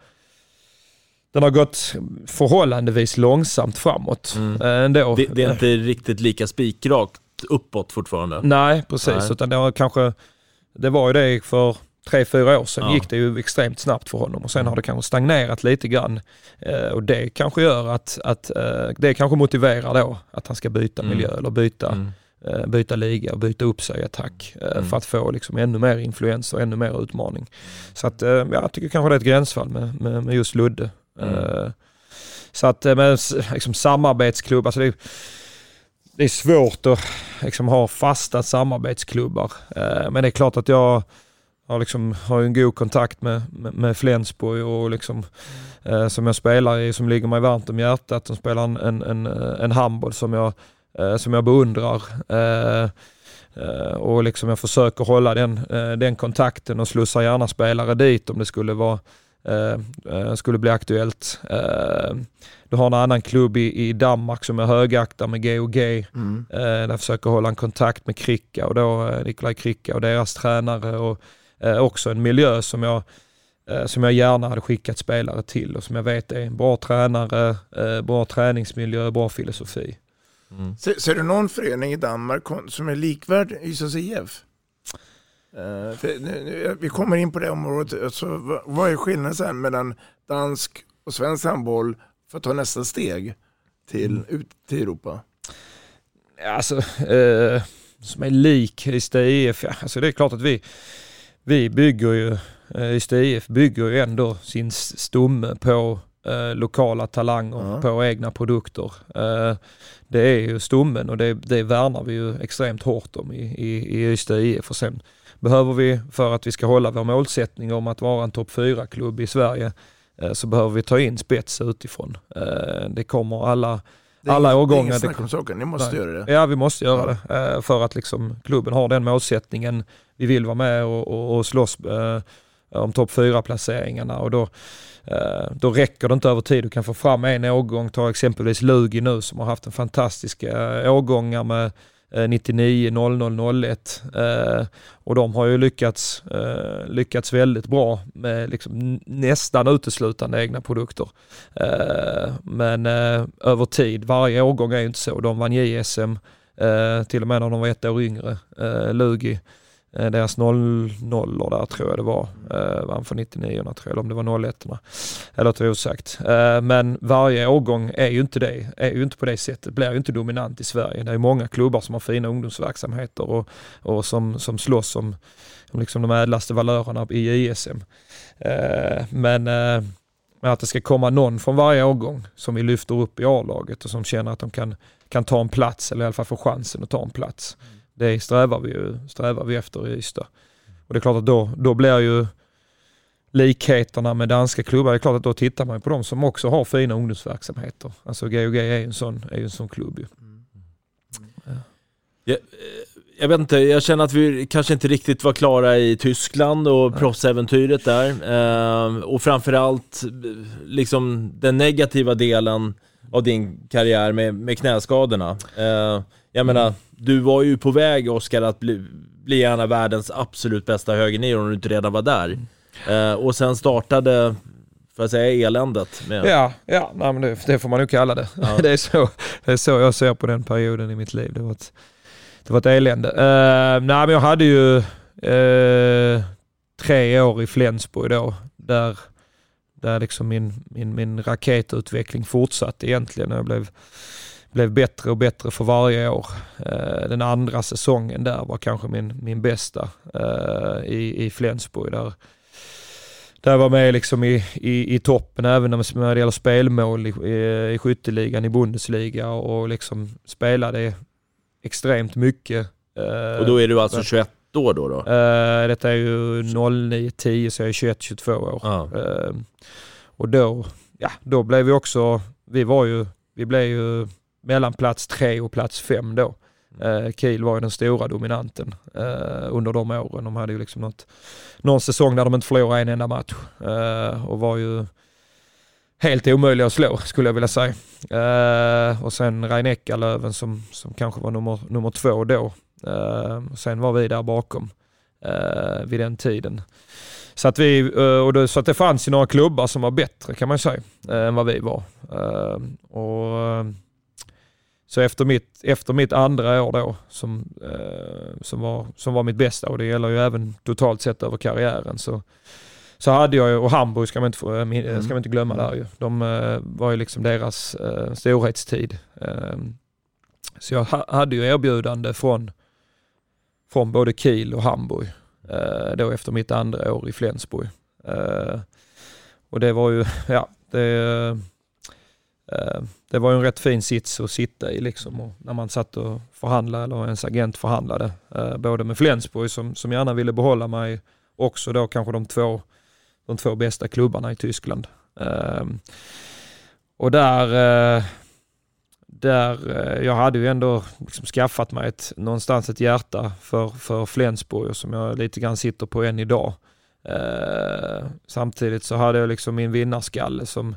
den har gått förhållandevis långsamt framåt mm. Eh, ändå. Det, det, är inte riktigt lika spikrakt uppåt fortfarande? Nej, precis. Nej. Utan det har kanske, det var ju det för tre, fyra år sedan ja. gick det ju extremt snabbt för honom och sen har det kanske stagnerat lite grann. och det kanske gör att, att det kanske motiverar då att han ska byta mm. miljö eller byta mm. Eh, byta liga och byta upp sig i attack eh, mm. för att få liksom ännu mer influens och ännu mer utmaning. Så att, eh, ja, jag tycker kanske det är ett gränsfall med, med, med just Ludde. Mm. Så att med liksom, samarbetsklubb, alltså det, det är svårt att liksom, ha fasta samarbetsklubbar. Men det är klart att jag har, liksom, har en god kontakt med, med, med Flensburg och liksom, mm. som jag spelar i, som ligger mig varmt om hjärtat. De spelar en, en, en, en handboll som jag eh, som jag beundrar. Eh, eh, och liksom jag försöker hålla den, eh, den kontakten och slussar gärna spelare dit om det skulle vara skulle bli aktuellt. Du har en annan klubb i, i Danmark som är högaktad med GOG. Mm. där försöker hålla en kontakt med Kricka och då Nikolaj Kricka och deras tränare och också en miljö som jag som jag gärna hade skickat spelare till och som jag vet är en bra tränare, bra träningsmiljö, bra filosofi. Mm. Ser, ser, du någon förening i Danmark som är likvärd Ystads IF? Uh, för, nu, vi kommer in på det området. Alltså, vad är skillnaden mellan dansk och svensk handboll för att ta nästa steg till, mm. ut till Europa? Alltså, eh, som är lik Ystad IF, ja, alltså det är klart att vi, vi bygger ju, eh, Ystad IF bygger ju ändå sin stomme på eh, lokala talanger, mm. på egna produkter. Eh, det är ju stommen och det, det värnar vi ju extremt hårt om i, i, i Ystad IF. Och sen behöver vi, för att vi ska hålla vår målsättning om att vara en topp 4-klubb i Sverige, eh, så behöver vi ta in spets utifrån. Eh, det kommer alla alla årgångar. Det är inget snack om saken, ni måste nej. göra det. Ja, vi måste göra ja. det. Eh, för att liksom klubben har den målsättningen. Vi vill vara med och, och, och slåss Eh, om topp 4-placeringarna och då eh, då räcker det inte över tid. Du kan få fram en årgång, ta exempelvis Lugi nu som har haft en fantastiska eh, årgångar med 99, 00, 01 och de har ju lyckats, lyckats väldigt bra med liksom nästan uteslutande egna produkter. men över tid, varje årgång är ju inte så. De vann JSM, till och med när de var ett år yngre, Lugi. Eh, deras 0-0 där tror jag det var. Eh, vann för 99 tror jag, eller om det var 01 Eller låter det osagt. Eh, men varje årgång är ju inte det, är ju inte på det sättet, blir ju inte dominant i Sverige. Det är många klubbar som har fina ungdomsverksamheter och, och som, som slåss om, om liksom de ädlaste valörerna i ISM. Eh, men eh, att det ska komma någon från varje årgång som vi lyfter upp i A-laget och som känner att de kan, kan ta en plats eller i alla fall få chansen att ta en plats. Mm det strävar vi, ju, strävar vi efter i Ystad. Och det är klart att då, då blir ju likheterna med danska klubbar, det är klart att då tittar man på de som också har fina ungdomsverksamheter. Alltså GOG är ju en sån, är en sån klubb ju. Ja. Jag, jag vet inte, jag känner att vi kanske inte riktigt var klara i Tyskland och proffsäventyret där. Eh, och framförallt liksom den negativa delen av din karriär med, med knäskadorna. Eh, jag menar, mm. Du var ju på väg Oskar att bli, bli en av världens absolut bästa högernior om du inte redan var där. Mm. Eh, och sen startade, får jag säga, eländet. Med... Ja, ja nej, men det, det, får man nog kalla det. Ja. <laughs> det, är så, det är så jag ser på den perioden i mitt liv. Det var ett, det var ett elände. Uh, nej, men jag hade ju uh, tre år i Flensburg då, där, där liksom min, min, min raketutveckling fortsatte egentligen. Jag blev blev bättre och bättre för varje år. Eh, den andra säsongen där var kanske min, min bästa eh, i, i Flensburg. Där, där jag var med liksom i, i, i toppen även när det gäller spelmål i, i, i skytteligan i Bundesliga och liksom spelade extremt mycket. Eh, och då är du alltså 21 år då? då? detta är ju 09-10 så jag är 21-22 år. Ah. och då, ja, då blev vi också, vi var ju, vi blev ju mellan plats tre och plats fem då. Eh, Kiel var ju den stora dominanten eh, under de åren. De hade ju liksom något, någon säsong där de inte förlorade en enda match eh, och var ju helt omöjliga att slå skulle jag vilja säga. Eh, och sen Rein Eckerlöven som, som kanske var nummer, nummer två då. Eh, och sen var vi där bakom eh, vid den tiden. Så att, vi, och då, så att det fanns ju några klubbar som var bättre kan man säga än vad vi var. och så efter mitt, efter mitt andra år då, som, eh, som, var, som var mitt bästa och det gäller ju även totalt sett över karriären, så, så hade jag ju, och Hamburg ska man inte, få, eh, mm. ska man inte glömma där ju. De eh, var ju liksom deras eh, storhetstid. Eh, så jag ha, hade ju erbjudande från, från både Kiel och Hamburg eh, då efter mitt andra år i Flensburg. Eh, och det var ju, ja, det Eh, Eh, det var ju en rätt fin sits att sitta i liksom och när man satt och förhandlade eller ens agent förhandlade. Eh, både med Flensburg som, som gärna ville behålla mig också då kanske de två, de två bästa klubbarna i Tyskland. Ehm, och där, eh, där jag hade ju ändå liksom skaffat mig ett, någonstans ett hjärta för, för Flensburg som jag lite grann sitter på än idag. Samtidigt så hade jag liksom min vinnarskalle som,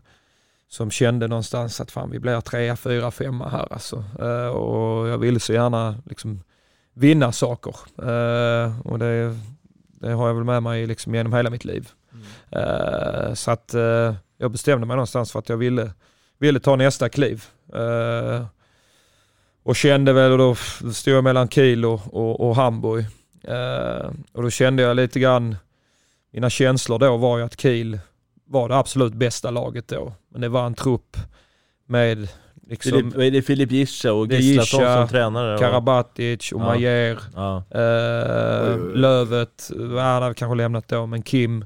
som kände någonstans att fan vi blir trea, fyra, femma här alltså. Eh, och jag ville så gärna liksom vinna saker. Eh, och det, det har jag väl med mig liksom genom hela mitt liv. Eh, så att eh, jag bestämde mig någonstans för att jag ville, ville ta nästa kliv. Eh, och kände väl, och då stod jag mellan Kiel och, och, och Hamburg. Eh, och då kände jag lite grann, mina känslor då var ju att Kiel var det absolut bästa laget då. Men det var en trupp med liksom... Filip, är det Filip Gischa och Gislason som tränare? och- Karabatic, Ja. Omayer, Ja. eh, Lövet, han hade kanske lämnat då, men Kim.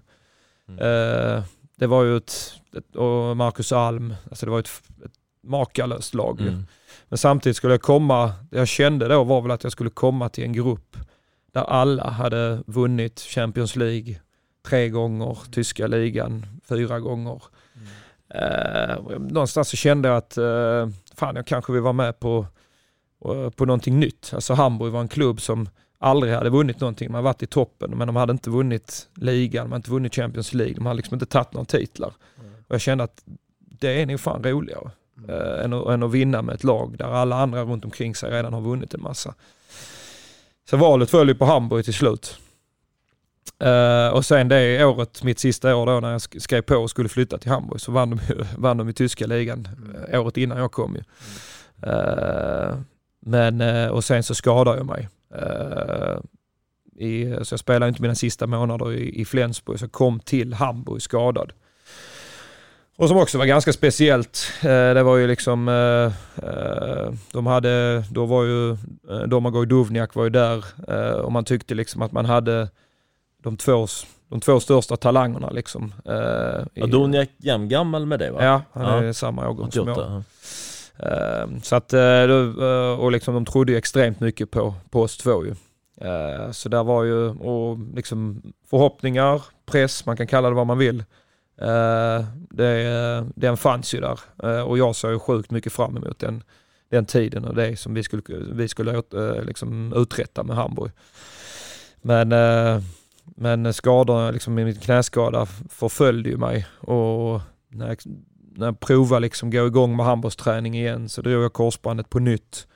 Mm. Eh, det var ju ett, ett, och Marcus Alm, alltså det var ett, ett makalöst lag. Mm. Men samtidigt skulle jag komma, det jag kände då var väl att jag skulle komma till en grupp där alla hade vunnit Champions League tre gånger, tyska ligan fyra gånger. Eh, och någonstans så kände jag att eh, fan jag kanske vill vara med på, eh, på någonting nytt. Alltså Hamburg var en klubb som aldrig hade vunnit någonting. Hade varit i toppen men de hade inte vunnit ligan, de hade inte vunnit Champions League, de hade liksom inte tagit några titlar. Och jag kände att det är nog fan roligare eh, än, att, än att vinna med ett lag där alla andra runt omkring sig redan har vunnit en massa. Så valet föll ju på Hamburg till slut. Uh, och sen det året, mitt sista år då när jag skrev på och skulle flytta till Hamburg så vann de, ju- <laughs> vann de i tyska ligan mm. året innan jag kom ju. Uh, men, uh, och sen så skadade jag mig. I, så jag spelade inte mina sista månader i, i Flensburg så jag kom till Hamburg skadad. Och som också var ganska speciellt. Det var ju liksom, de hade, då var ju Domagoj Duvniak var ju där och man tyckte liksom att man hade de två, de två största talangerna liksom. Eh, Ja, i- Doniak jämngammal med dig va? Ja, han Ja. är samma årgång som 88, jag. ja. Eh, Så att, eh, eh, och liksom de trodde ju extremt mycket på, på oss två ju. Eh, Så där var ju, och liksom förhoppningar, press, man kan kalla det vad man vill. Det, den fanns ju där och jag såg ju sjukt mycket fram emot den, den tiden och det som vi skulle, vi skulle liksom uträtta med Hamburg. Men, men skadorna, liksom min knäskada förföljde ju mig och när jag, när jag provade liksom gå igång med handbollsträning igen så drog jag korsbandet på nytt.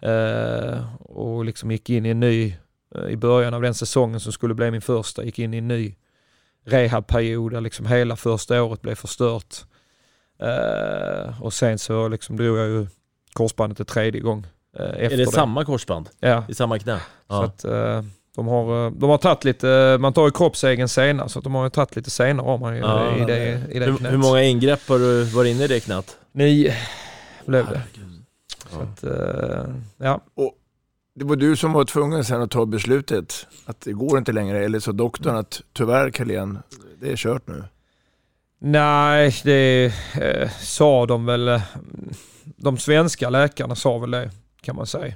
Eh, och liksom gick in i en ny, eh, i början av den säsongen som skulle bli min första, gick in i en ny rehabperiod där liksom hela första året blev förstört. Eh, och sen så liksom drog jag ju korsbandet en tredje gång. Eh, Är det samma korsband? Ja. I samma knä? Så Ja. att, eh, de har, eh, de har tagit lite, man tar ju kroppsegen senare så att de har ju tagit lite senare om man Ja. i det, i det hur, knät. hur många ingrepp har du varit inne i det knät? Nio blev det. Så att, eh, ja. Och det var du som var tvungen sen att ta beslutet att det går inte längre, eller så doktorn att tyvärr Carlén, det är kört nu. Nej, det eh, sa de väl. eh, De svenska läkarna sa väl det kan man säga.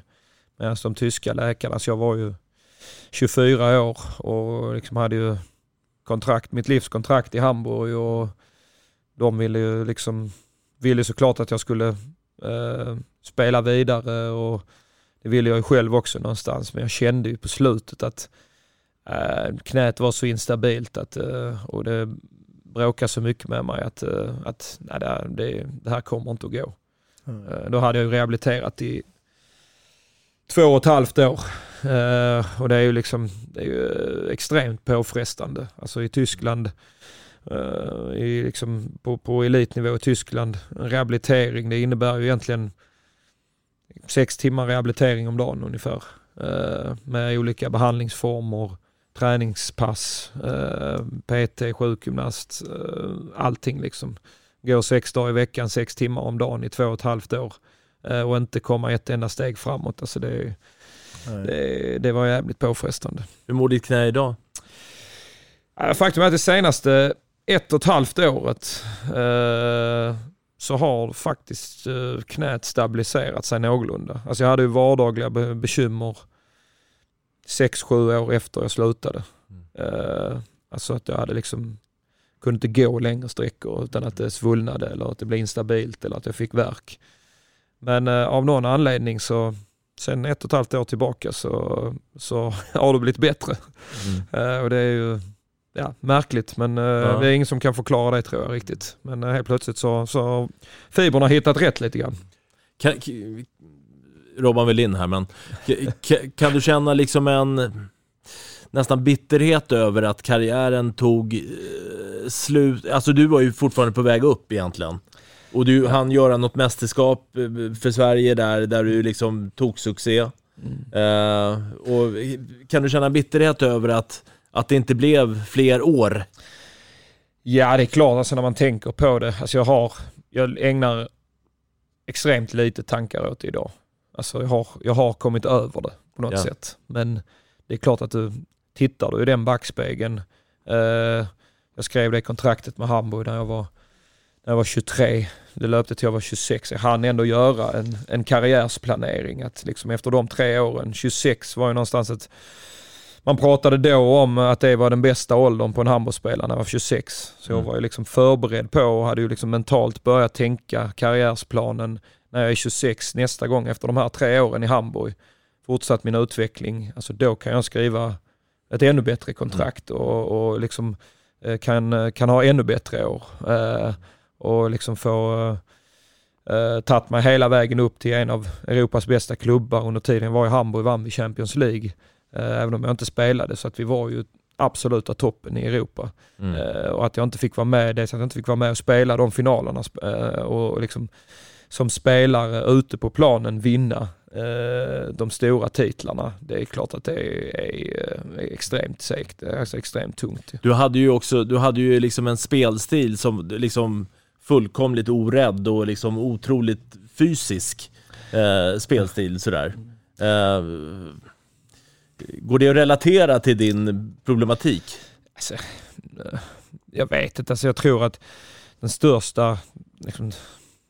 Medan de tyska läkarna, så jag var ju 24 år och liksom hade ju kontrakt, mitt livskontrakt i Hamburg och de ville ju liksom, ville såklart att jag skulle eh, spela vidare och det ville jag ju själv också någonstans. Men jag kände ju på slutet att eh, knät var så instabilt att, eh, och det bråkade så mycket med mig att, eh, att nej, det, det, här kommer inte att gå. Eh, Då hade jag ju rehabiliterat i två och ett halvt år. Uh, och det är ju liksom det är ju eh, extremt påfrestande. Alltså i Tyskland, uh, i liksom på, på elitnivå i Tyskland, en rehabilitering det innebär ju egentligen sex timmar rehabilitering om dagen ungefär. Uh, med olika behandlingsformer, träningspass, PT, sjukgymnast, allting liksom. Går sex dagar i veckan, sex timmar om dagen i två och ett halvt år och inte komma ett enda steg framåt. Alltså det, det, det var jävligt påfrestande. Hur mår ditt knä idag? Faktum är att det senaste ett och ett halvt året eh, så har faktiskt eh, knät stabiliserat sig någorlunda. Alltså jag hade ju vardagliga be- bekymmer sex, sju år efter jag slutade. Eh, alltså att jag hade liksom kunde inte gå längre sträckor utan att det svullnade eller att det blev instabilt eller att jag fick värk. Men eh, av någon anledning så sen ett och ett halvt år tillbaka så, så <laughs> har det blivit bättre. Eh, och det är ju ja, märkligt men ja. det är ingen som kan förklara det tror jag riktigt. Men helt plötsligt så, så fibrerna har hittat rätt lite grann. Kan, Robban vill in här men kan, kan du känna liksom en nästan bitterhet över att karriären tog eh, slut. Alltså du var ju fortfarande på väg upp egentligen. Och du ja. hann göra något mästerskap eh, för Sverige där, där du liksom tog succé. Mm. Uh, och kan du känna bitterhet över att, att det inte blev fler år? Ja, det är klart alltså när man tänker på det. Alltså jag har, jag ägnar extremt lite tankar åt det idag. Alltså jag har, jag har kommit över det på något ja. sätt. Men det är klart att du tittar du i den backspegeln. Uh, jag skrev det kontraktet med Hamburg när jag var, när jag var 23. Det löpte till jag var 26. Jag hann ändå göra en, en karriärsplanering. Att liksom efter de tre åren, 26 var ju någonstans ett man pratade då om att det var den bästa åldern på en handbollsspelare när jag var 26. Så jag mm. var ju liksom förberedd på och hade ju liksom mentalt börjat tänka karriärsplanen när jag är 26 nästa gång efter de här tre åren i Hamburg. Fortsatt min utveckling, alltså då kan jag skriva ett ännu bättre kontrakt mm. och, och liksom eh, kan, kan ha ännu bättre år. Eh, och liksom få eh, tagit mig hela vägen upp till en av Europas bästa klubbar under tiden jag var i Hamburg vann vi Champions League. Eh, även om jag inte spelade så att vi var ju absoluta toppen i Europa. Mm. Eh, och att jag inte fick vara med, dels att jag inte fick vara med och spela de finalerna eh, och liksom som spelare ute på planen vinna eh, de stora titlarna. Det är klart att det är, är, är extremt segt, alltså extremt tungt. Du hade ju också, du hade ju liksom en spelstil som liksom fullkomligt orädd och liksom otroligt fysisk eh, spelstil sådär. Eh, går det att relatera till din problematik? Alltså, eh, jag vet inte, alltså jag tror att den största liksom,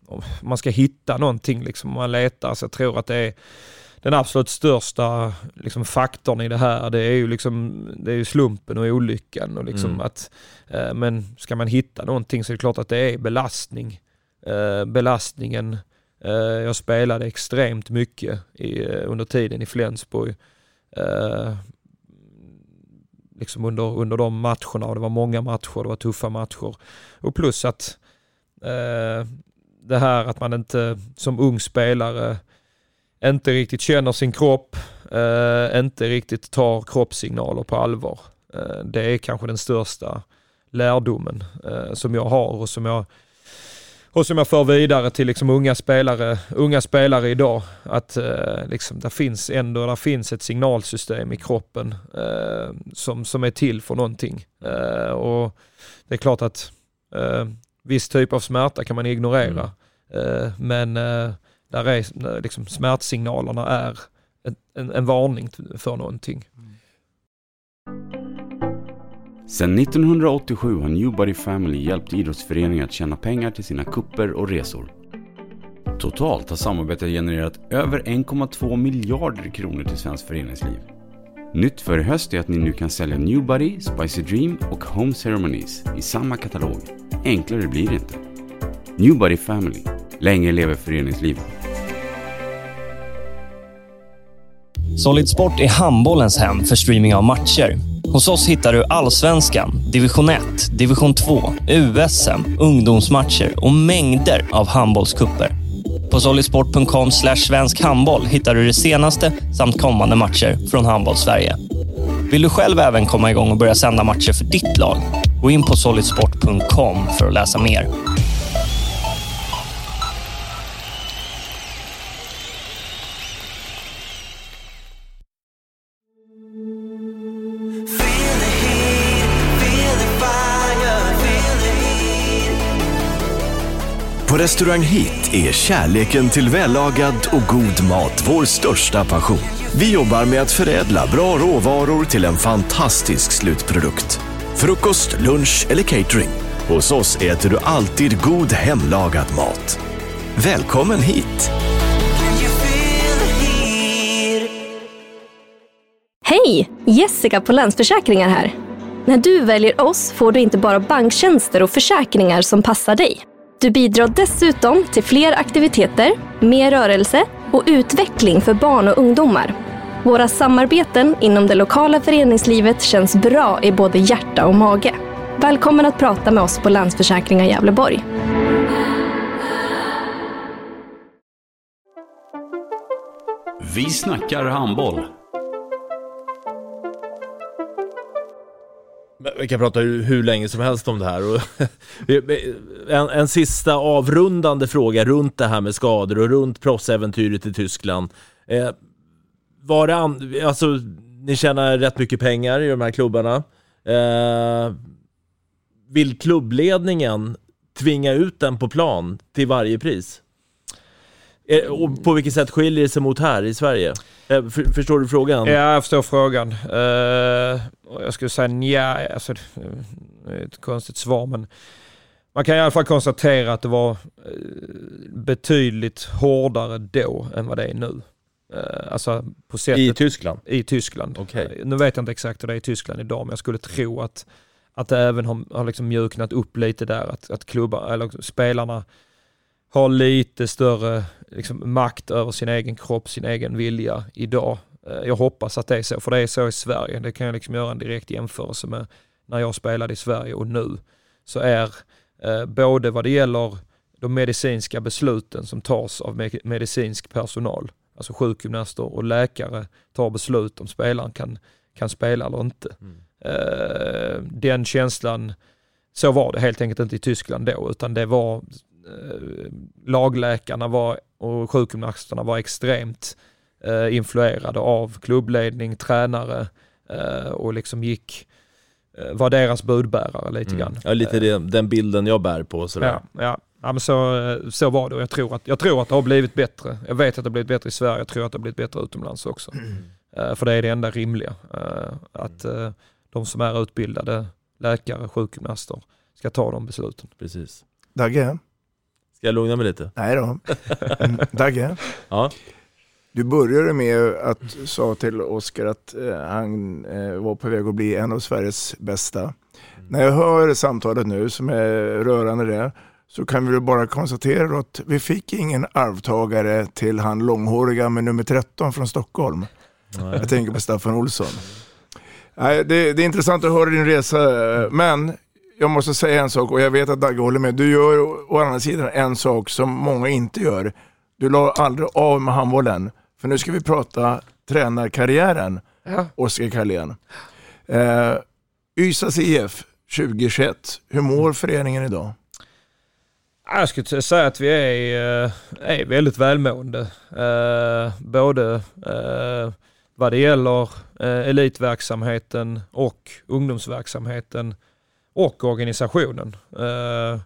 om man ska hitta någonting, liksom, om man letar, så jag tror att det är den absolut största liksom, faktorn i det här, det är ju, liksom, det är slumpen och olyckan. Och liksom mm. att, eh, men ska man hitta någonting så är det klart att det är belastning. Eh, belastningen, eh, jag spelade extremt mycket i, eh, under tiden i Flensburg. Eh, liksom under, under de matcherna och det var många matcher, det var tuffa matcher. Och plus att eh, det här att man inte som ung spelare inte riktigt känner sin kropp, eh, inte riktigt tar kroppssignaler på allvar. Eh, det är kanske den största lärdomen eh, som jag har och som jag, och som jag för vidare till liksom unga, spelare, unga spelare idag. Att eh, liksom, där finns ändå där finns ett signalsystem i kroppen eh, som, som är till för någonting. Eh, och Det är klart att viss typ av smärta kan man ignorera. Mm. Men där är liksom smärtsignalerna är en, en, en varning för någonting. Sedan 1987 har Newbody Family hjälpt idrottsföreningar att tjäna pengar till sina kupper och resor. Totalt har samarbetet genererat över 1,2 miljarder kronor till svenskt föreningsliv. Nytt för i höst är att ni nu kan sälja Newbody, Spicy Dream och Home Ceremonies i samma katalog. Enklare blir det inte. Newbody Family. Länge lever föreningslivet. Solid Sport är handbollens hem för streaming av matcher. Hos oss hittar du Allsvenskan, Division 1, Division 2, USM, ungdomsmatcher och mängder av handbollskupper. På solidsport.com svensk handboll hittar du det senaste samt kommande matcher från Handbollssverige. Vill du själv även komma igång och börja sända matcher för ditt lag? Gå in på solidsport.com för att läsa mer. På Restaurang Hit är kärleken till vällagad och god mat vår största passion. Vi jobbar med att förädla bra råvaror till en fantastisk slutprodukt. Frukost, lunch eller catering. Hos oss äter du alltid god hemlagad mat. Välkommen hit! Hej! Jessica på Länsförsäkringar här. När du väljer oss får du inte bara banktjänster och försäkringar som passar dig. Du bidrar dessutom till fler aktiviteter, mer rörelse och utveckling för barn och ungdomar. Våra samarbeten inom det lokala föreningslivet känns bra i både hjärta och mage. Välkommen att prata med oss på Länsförsäkringar Gävleborg. Vi snackar handboll. Vi kan prata hur, hur länge som helst om det här. Och <laughs> en, en sista avrundande fråga runt det här med skador och runt proffsäventyret i Tyskland. Eh, var det an, alltså, ni tjänar rätt mycket pengar i de här klubbarna. Eh, vill klubbledningen tvinga ut den på plan till varje pris? Eh, och på vilket sätt skiljer det sig mot här i Sverige? Eh, för, förstår du frågan? Ja, jag förstår frågan. Uh, jag skulle säga nja, alltså, det är ett konstigt svar men man kan i alla fall konstatera att det var betydligt hårdare då än vad det är nu. Alltså på sättet, I Tyskland? I Tyskland. Okay. Nu vet jag inte exakt hur det är i Tyskland idag men jag skulle tro att, att det även har, har liksom mjuknat upp lite där. Att, att klubbar, eller spelarna har lite större liksom, makt över sin egen kropp, sin egen vilja idag. Eh, jag hoppas att det är så, för det är så i Sverige. Det kan jag liksom göra en direkt jämförelse med när jag spelade i Sverige och nu. Så är eh, både vad det gäller de medicinska besluten som tas av me medicinsk personal, alltså sjukgymnaster och läkare tar beslut om spelaren kan, kan spela eller inte. Mm. Eh, den känslan, så var det helt enkelt inte i Tyskland då, utan det var lagläkarna var, och sjukgymnasterna var extremt eh, influerade av klubbledning, tränare eh, och liksom gick eh, var deras budbärare lite mm. grann. Ja, lite det, den bilden jag bär på sådär. Ja, ja. ja men så, eh, så var det och jag tror, att, jag tror att det har blivit bättre. Jag vet att det har blivit bättre i Sverige, jag tror att det har blivit bättre utomlands också. Mm. För det är det enda rimliga. Att uh, de som är utbildade läkare, sjukgymnaster ska ta de besluten. Precis. Dagge? Ska jag lugna mig lite? Nej då. Dagge, <laughs> ja? du började med att sa till Oskar att eh, han eh, var på väg att bli en av Sveriges bästa. Mm. När jag hör samtalet nu som är rörande det så kan vi bara konstatera att vi fick ingen arvtagare till han långhåriga med nummer 13 från Stockholm. Nej. Jag tänker på Staffan Olsson. Nej, det, det, är intressant att höra din resa, men jag måste säga en sak och jag vet att Dagge håller med. Du gör å andra sidan en sak som många inte gör. Du la aldrig av med handbollen. För nu ska vi prata tränarkarriären, ja. Oskar Carlén. Eh, Ystads IF 2021, hur mår föreningen idag? Jag skulle säga att vi är, eh, är väldigt välmående. Eh, både eh, vad det gäller elitverksamheten och ungdomsverksamheten och organisationen. Uh,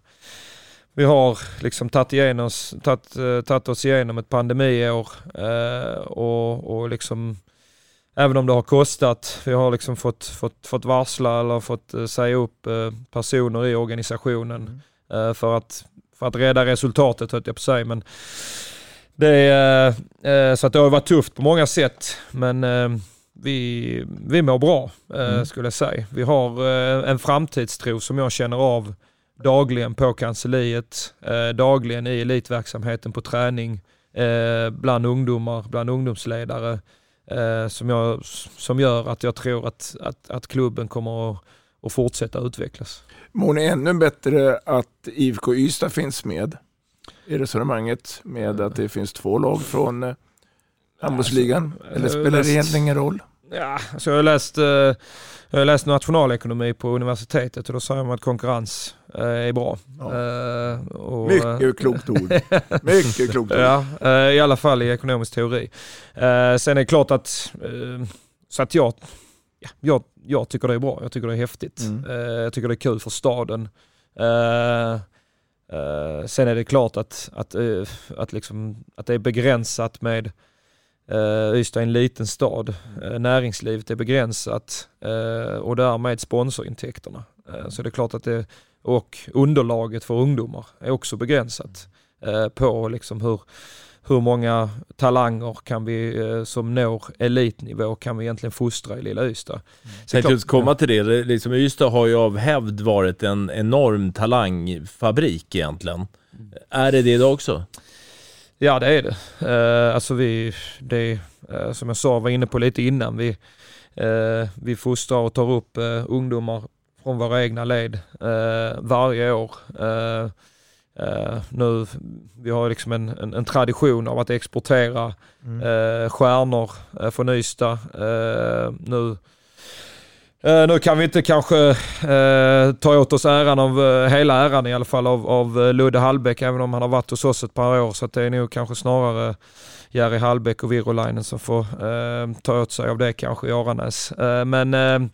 vi har liksom tagit, igenom, tagit, uh, tagit oss igenom ett pandemiår uh, och, och liksom även om det har kostat, vi har liksom fått, fått, fått varsla eller fått säga upp personer i organisationen mm. för, att, för att rädda resultatet höll jag på säga. Men det, så att det har varit tufft på många sätt men vi, vi mår bra eh, mm. skulle jag säga. Vi har eh, en framtidstro som jag känner av dagligen på kansliet, eh, dagligen i elitverksamheten på träning, bland ungdomar, bland ungdomsledare som, jag, som gör att jag tror att, att, att klubben kommer att, att fortsätta utvecklas. Mår ni ännu bättre att IFK Ystad finns med i resonemanget med att det finns två lag från handbollsligan? Eller spelar det egentligen ingen roll? Ja, alltså jag har läst, eh, jag har läst nationalekonomi på universitetet och då säger man att konkurrens eh, är bra. Ja. Eh, och, Mycket klokt ord. <laughs> Mycket klokt ord. Ja, I alla fall i ekonomisk teori. Sen är det klart att, så att jag, ja, jag, jag tycker det är bra. Jag tycker det är häftigt. Mm. Jag tycker det är kul för staden. Sen är det klart att, att, att, liksom, att det är begränsat med Uh, Ystad är en liten stad, uh, näringslivet är begränsat uh, och därmed sponsorintäkterna. Uh, så det är klart att det, och underlaget för ungdomar är också begränsat på liksom hur, hur många talanger kan vi som når elitnivå kan vi egentligen fostra i lilla Ystad. Mm. Sen klart, komma till det, liksom Ystad har ju av hävd varit en enorm talangfabrik egentligen. Mm. Är det det idag också? Ja det är det. Uh, alltså vi, det uh, som jag sa, var inne på lite innan, vi, uh, vi fostrar och tar upp uh, ungdomar från våra egna led varje år. nu, vi har liksom en, en, en, tradition av att exportera mm. stjärnor från Ystad. nu Uh, nu kan vi inte kanske uh, ta åt oss äran av, uh, hela äran i alla fall av, av Ludde Hallbäck, även om han har varit hos oss ett par år. Så det är nog kanske snarare Jari Hallbäck och Virolainen som får ta åt sig av det kanske i Aranäs. men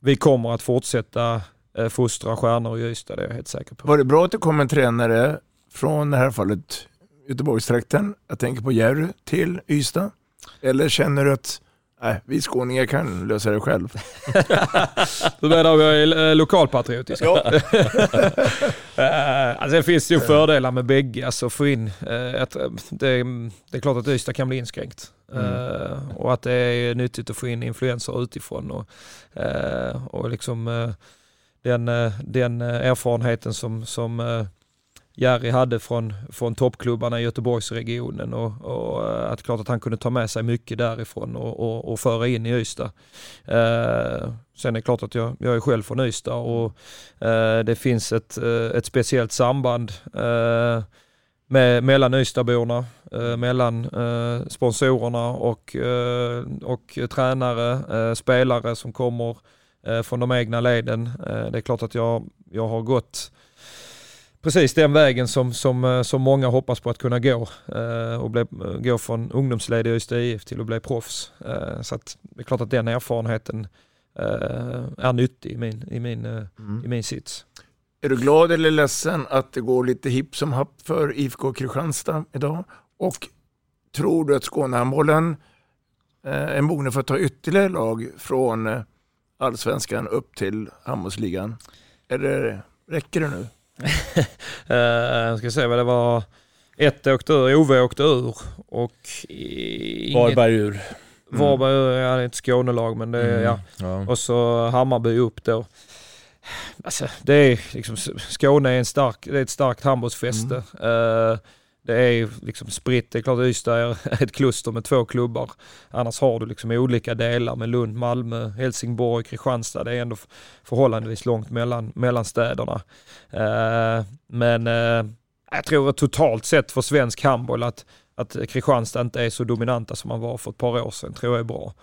vi kommer att fortsätta fostra stjärnor i Ystad, det är jag helt säker på. Var det bra att det kom en tränare från det här fallet Göteborgstrakten, jag tänker på Jerry, till Ystad? Eller känner du att Nej, vi skåningar kan lösa det själv. <laughs> menar om jag är lokalpatriotisk? Ja. <laughs> Eh, alltså det finns ju fördelar med bägge. Alltså få in, ett, eh, det, det, är klart att Ystad kan bli inskränkt. Mm. Och att det är nyttigt att få in influenser utifrån. Och, och liksom den, den erfarenheten som, som Jerry hade från, från toppklubbarna i Göteborgsregionen och, och eh, att klart att han kunde ta med sig mycket därifrån och, och, och föra in i Ystad. Eh, sen är det klart att jag, jag är själv från Ystad och eh, det finns ett, eh, ett speciellt samband eh, med, mellan Ystadborna, eh, mellan eh, sponsorerna och, eh, och tränare, spelare som kommer från de egna leden. det är klart att jag, jag har gått precis den vägen som, som, eh, som många hoppas på att kunna gå eh, och bli, gå från ungdomsled i Ystad IF till att bli proffs. Eh, så att det är klart att den erfarenheten är nyttig i min, i min, mm. i min sits. Är du glad eller ledsen att det går lite hipp som happ för IFK Kristianstad idag? Och tror du att Skånehandbollen är mogen för att ta ytterligare lag från allsvenskan upp till handbollsligan? Eller räcker det nu? Uh, ska se vad det var. Ett åkte ur, Ove åkte ur och... Inget... Varberg ur. Mm. Varberg ur, ja det är ett Skånelag men det är, mm. ja. ja. Och så Hammarby upp då. Alltså det är liksom, Skåne är, en stark, det är ett starkt handbollsfäste. Mm. Uh, det är liksom spritt. Det är klart Ystad är <laughs> ett kluster med två klubbar. Annars har du liksom olika delar med Lund, Malmö, Helsingborg, Kristianstad. Det är ändå förhållandevis långt mellan, mellan städerna. Eh, men eh, jag tror totalt sett för svensk handboll att att Kristianstad inte är så dominanta som man var för ett par år sedan tror jag är bra.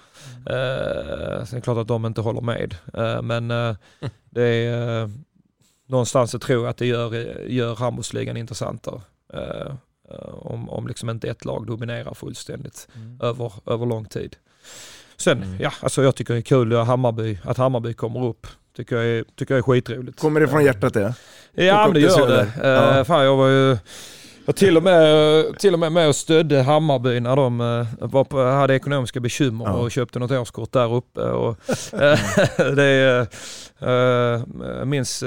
Mm. Eh, sen är det klart att de inte håller med. Eh, men eh, det är eh, någonstans så tror jag att det gör, gör handbollsligan intressantare. Eh, Eh, om, om liksom inte ett lag dominerar fullständigt mm. över, över lång tid. Sen, mm. ja, alltså jag tycker det är kul att Hammarby, att Hammarby kommer upp. Tycker jag är, tycker jag är skitroligt. Kommer det från hjärtat det? Ja, men det gör det. Uh, fan, jag var ju jag till och, med, till och med med och stödde Hammarby när de uh, var på, hade ekonomiska bekymmer ja. och köpte något årskort där uppe. Och, uh, <laughs> <laughs> det, uh, jag minns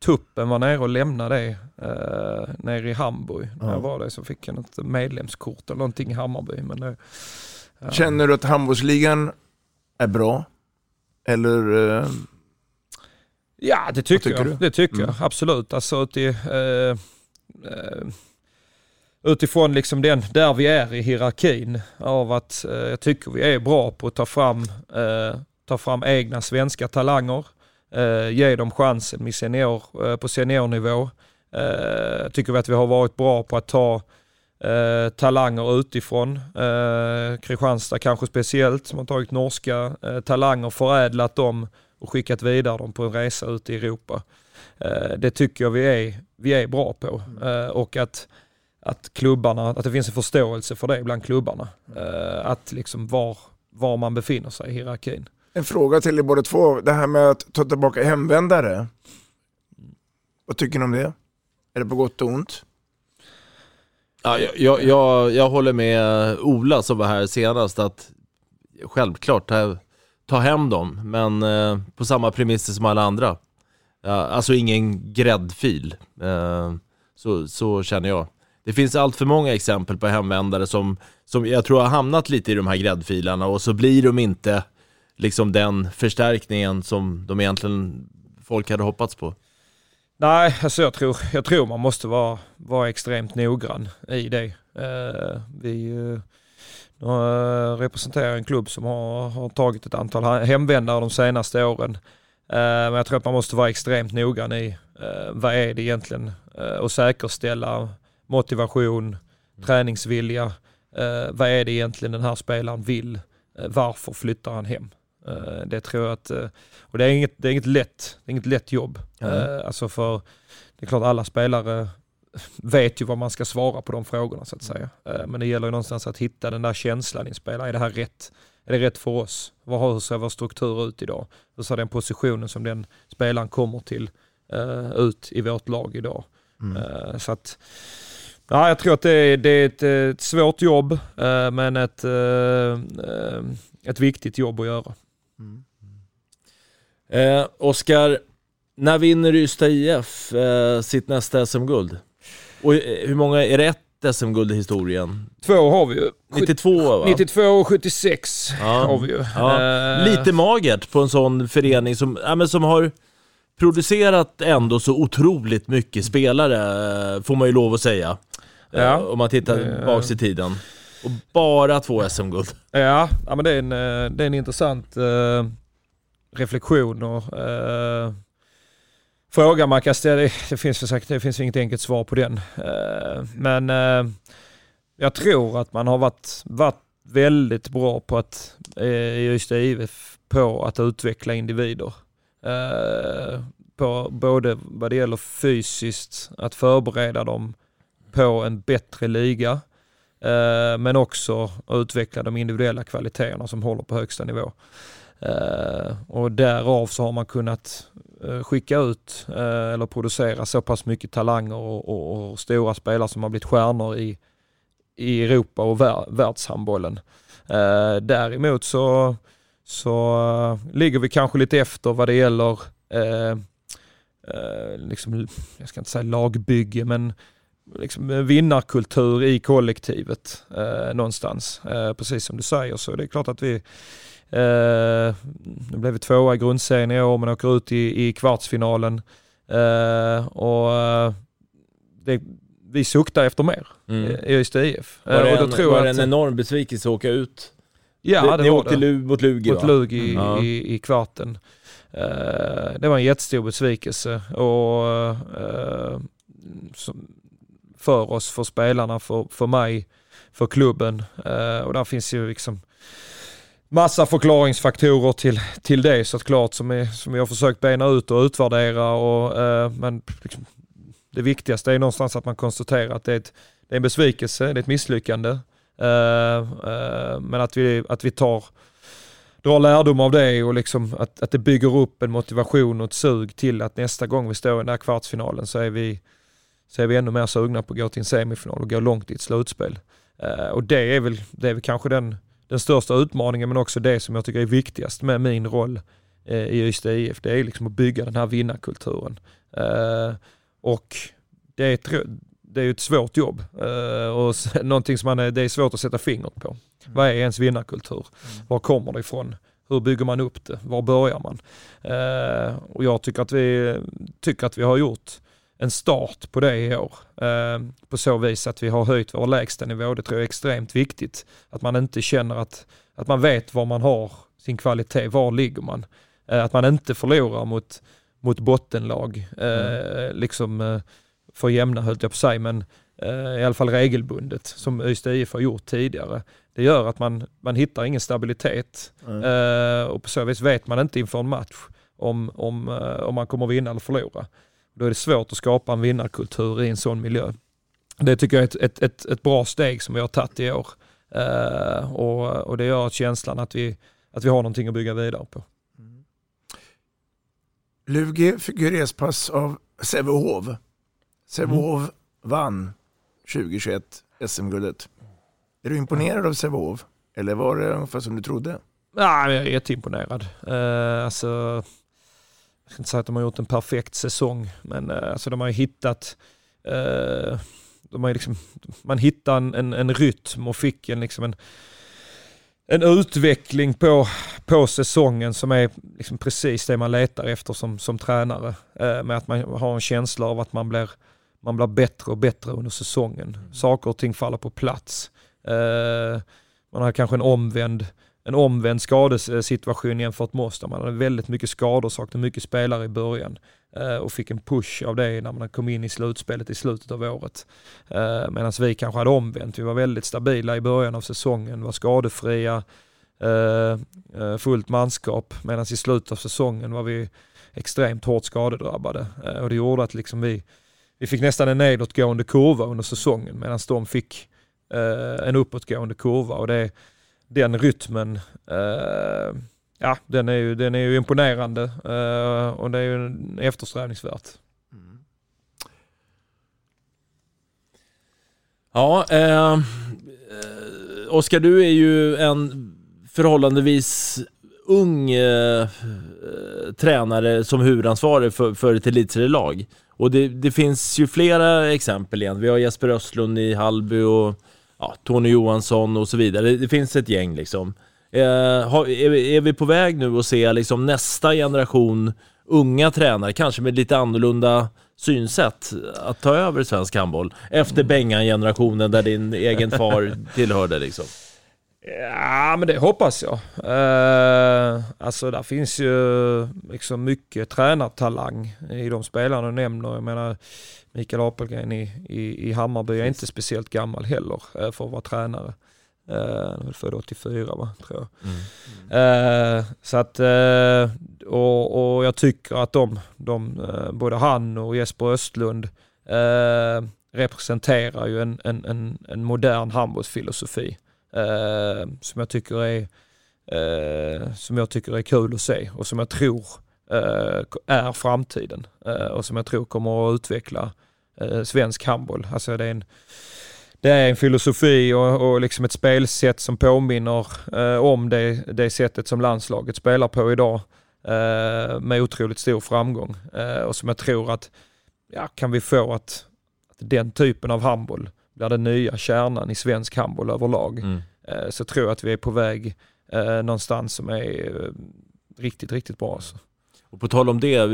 tuppen var nere och lämnade det eh, nere i Hamburg. Ja. När var det så fick jag ett medlemskort eller någonting i Hammarby. Men det, ja. Känner du att handbollsligan är bra? Eller? Eh... Ja, det tycker, tycker jag. Du? Det tycker mm. jag absolut. Alltså, till, eh, eh, utifrån liksom den, där vi är i hierarkin av att eh, jag tycker vi är bra på att ta fram, eh, ta fram egna svenska talanger eh, ge dem chansen med senior, eh, på seniornivå. Eh, tycker vi att vi har varit bra på att ta eh, talanger utifrån. Eh, Kristianstad kanske speciellt som har tagit norska eh, talanger, förädlat dem och skickat vidare dem på en resa ut i Europa. Eh, det tycker jag vi är, vi är bra på eh, och att att klubbarna, att det finns en förståelse för det bland klubbarna. att liksom var, var man befinner sig i hierarkin. En fråga till er båda två. Det här med att ta tillbaka hemvändare. Vad tycker ni om det? Är det på gott och ont? Ja, jag, jag, jag håller med Ola som var här senast att självklart ta, ta hem dem, men eh, på samma premisser som alla andra. Ja, alltså ingen gräddfil, eh, så, så känner jag. Det finns allt för många exempel på hemvändare som, som jag tror har hamnat lite i de här gräddfilarna och så blir de inte liksom den förstärkningen som de egentligen folk hade hoppats på. Nej, alltså jag tror, jag tror man måste vara, vara extremt noggrann i det. Eh, vi eh, representerar en klubb som har, har tagit ett antal hemvändare de senaste åren. Eh, men jag tror att man måste vara extremt noggrann i eh, vad är det egentligen eh, och säkerställa motivation, mm. träningsvilja. Eh, vad är det egentligen den här spelaren vill? varför flyttar han hem? Det tror jag att, och det är inget, det är inget, lätt, det är inget lätt jobb. Mm. alltså för det är klart alla spelare <laughs> vet ju vad man ska svara på de frågorna så att säga. Men det gäller ju någonstans att hitta den där känslan i spelare. Är det här rätt? Är det rätt för oss? Vad har, hur ser vår struktur ut idag? Hur ser den positionen som den spelaren kommer till ut i vårt lag idag? Mm. Så att, ja, jag tror att det är, det är ett, ett svårt jobb, men ett, ett viktigt jobb att göra. Mm. Eh, Oskar, när vinner Ystad IF eh, sitt nästa SM-guld? Och hur många, är det ett SM-guld i historien? Två har vi ju. 92 va? 92 och 76 ja. har vi ju. Ja. Uh... Lite magert på en sån förening som, ja, men som har producerat ändå så otroligt mycket spelare, får man ju lov att säga. Ja. Uh, om man tittar baks i tiden. Och bara två SM-guld. Ja, ja men det är en, eh, det är en intressant eh, reflektion och eh, fråga man kan ställa. Det finns, för det finns inget enkelt svar på den. Eh, men eh, jag tror att man har varit, varit väldigt bra på att, eh, i Ystad IF, på att utveckla individer. På både vad det gäller fysiskt, att förbereda dem på en bättre liga, Eh, men också att utveckla de individuella kvaliteterna som håller på högsta nivå. Eh, och därav så har man kunnat eh, skicka ut eller producera så pass mycket talanger och, och, och, stora spelare som har blivit stjärnor i, i Europa och vär, världshandbollen. Däremot så, så ligger vi kanske lite efter vad det gäller eh, liksom, jag ska inte säga lagbygge, men liksom vinnarkultur i kollektivet eh, någonstans. Eh, precis som du säger så det är klart att vi Eh, nu blev vi tvåa i grundserien i år men åker ut i, i kvartsfinalen. Eh, och eh, det, vi suktar efter mer mm. i Ystad IF. Var det, en, tror var det en enorm besvikelse att åka ut? Ja, det, Ni var åkte det. mot Lugi Mot Lugi i, mm. i, i, kvarten. Uh, det var en jättestor besvikelse och uh, för oss, för spelarna, för, för mig, för klubben. Eh, och där finns ju liksom massa förklaringsfaktorer till, till det såklart som, är, som jag har försökt bena ut och utvärdera. Och, eh, men liksom, det viktigaste är någonstans att man konstaterar att det är, ett, det är en besvikelse, det är ett misslyckande. Eh, eh, men att vi, att vi tar, drar lärdom av det och liksom att, att det bygger upp en motivation och ett sug till att nästa gång vi står i den här kvartsfinalen så är vi, så är vi ännu mer sugna på att gå till en semifinal och gå långt i ett slutspel. Uh, och det är väl, det är väl kanske den, den största utmaningen men också det som jag tycker är viktigast med min roll eh, i Ystad IF. Det är liksom att bygga den här vinnarkulturen. Eh, och det är, ett, det är ett svårt jobb eh, och <laughs> någonting som man är, det är svårt att sätta fingret på. Mm. Vad är ens vinnarkultur? Mm. Var kommer det ifrån? Hur bygger man upp det? Var börjar man? och jag tycker att vi, tycker att vi har gjort en start på det i år. Eh, på så vis att vi har höjt vår lägstanivå. Det tror jag är extremt viktigt. Att man inte känner att, att man vet var man har sin kvalitet, var ligger man? Eh, att man inte förlorar mot, mot bottenlag, eh, mm. liksom eh, för jämna höll jag på säga, men i alla fall regelbundet som Ystad IF har gjort tidigare. Det gör att man, man hittar ingen stabilitet mm. och på så vis vet man inte inför en match om, om, om man kommer vinna eller förlora. Då är det svårt att skapa en vinnarkultur i en sån miljö. Det tycker jag är ett, ett, ett, ett bra steg som vi har tagit i år. Uh, och, och det gör känslan att vi, att vi har någonting att bygga vidare på. Mm. Lugi fick ju respass av Sävehof. Sävehof mm. vann 2021 SM-guldet. Är du imponerad av Sävehof? Eller var det ungefär som du trodde? Ja, jag är jätteimponerad. Uh, alltså, jag ska inte säga att de har gjort en perfekt säsong, men uh, alltså de har hittat uh, de har liksom, man hittade en, en, en rytm och fick en, liksom en, en utveckling på, på säsongen som är liksom precis det man letar efter som, som tränare. Eh, med att man har en känsla av att man blir, man blir bättre och bättre under säsongen. Saker och ting faller på plats. Eh, man har kanske en omvänd, en omvänd skadesituation jämfört med oss där man hade väldigt mycket skador, saknade mycket spelare i början eh, och fick en push av det när man kom in i slutspelet i slutet av året. Eh, medan vi kanske hade omvänt, vi var väldigt stabila i början av säsongen, var skadefria, eh, fullt manskap medan i slutet av säsongen var vi extremt hårt skadedrabbade. Och det gjorde att liksom vi, vi fick nästan en nedåtgående kurva under säsongen medan de fick en uppåtgående kurva. Och det, den rytmen eh, ja, den är ju, den är ju imponerande eh, och det är ju eftersträvningsvärt. Ja, eh, Oskar du är ju en förhållandevis ung eh, eh, tränare som huvudansvarig för, för ett elitserielag. Och det, det, finns ju flera exempel igen. Vi har Jesper Östlund i Hallby och ja, Tony Johansson och så vidare. Det, finns ett gäng liksom. Eh, är, vi på väg nu att se liksom nästa generation unga tränare, kanske med lite annorlunda synsätt, att ta över svensk handboll? Efter Bengan-generationen där din egen far <laughs> tillhörde liksom. Ja, men det hoppas jag. Uh, alltså där finns ju liksom mycket tränartalang i de spelarna du nämner. Jag menar, Mikael Apelgren i, i, i Hammarby är inte speciellt gammal heller uh, för att vara tränare. Uh, född 84 va, tror jag. Mm. Uh, så att, uh, och, och jag tycker att de, de uh, både han och Jesper Östlund representerar ju en, en, en, en modern handbollsfilosofi. Eh, som, jag tycker är, eh, som jag tycker är kul att se och som jag tror eh, är framtiden och som jag tror kommer att utveckla svensk handboll. Alltså det är en, det är en filosofi och, och liksom ett spelsätt som påminner eh, om det, det sättet som landslaget spelar på idag eh, med otroligt stor framgång. Eh, och som jag tror att, ja, kan vi få att, att den typen av handboll blir den nya kärnan i svensk handboll överlag. Mm. Eh, så tror jag att vi är på väg eh, någonstans som är eh, riktigt, riktigt bra. Alltså. Och på tal om det,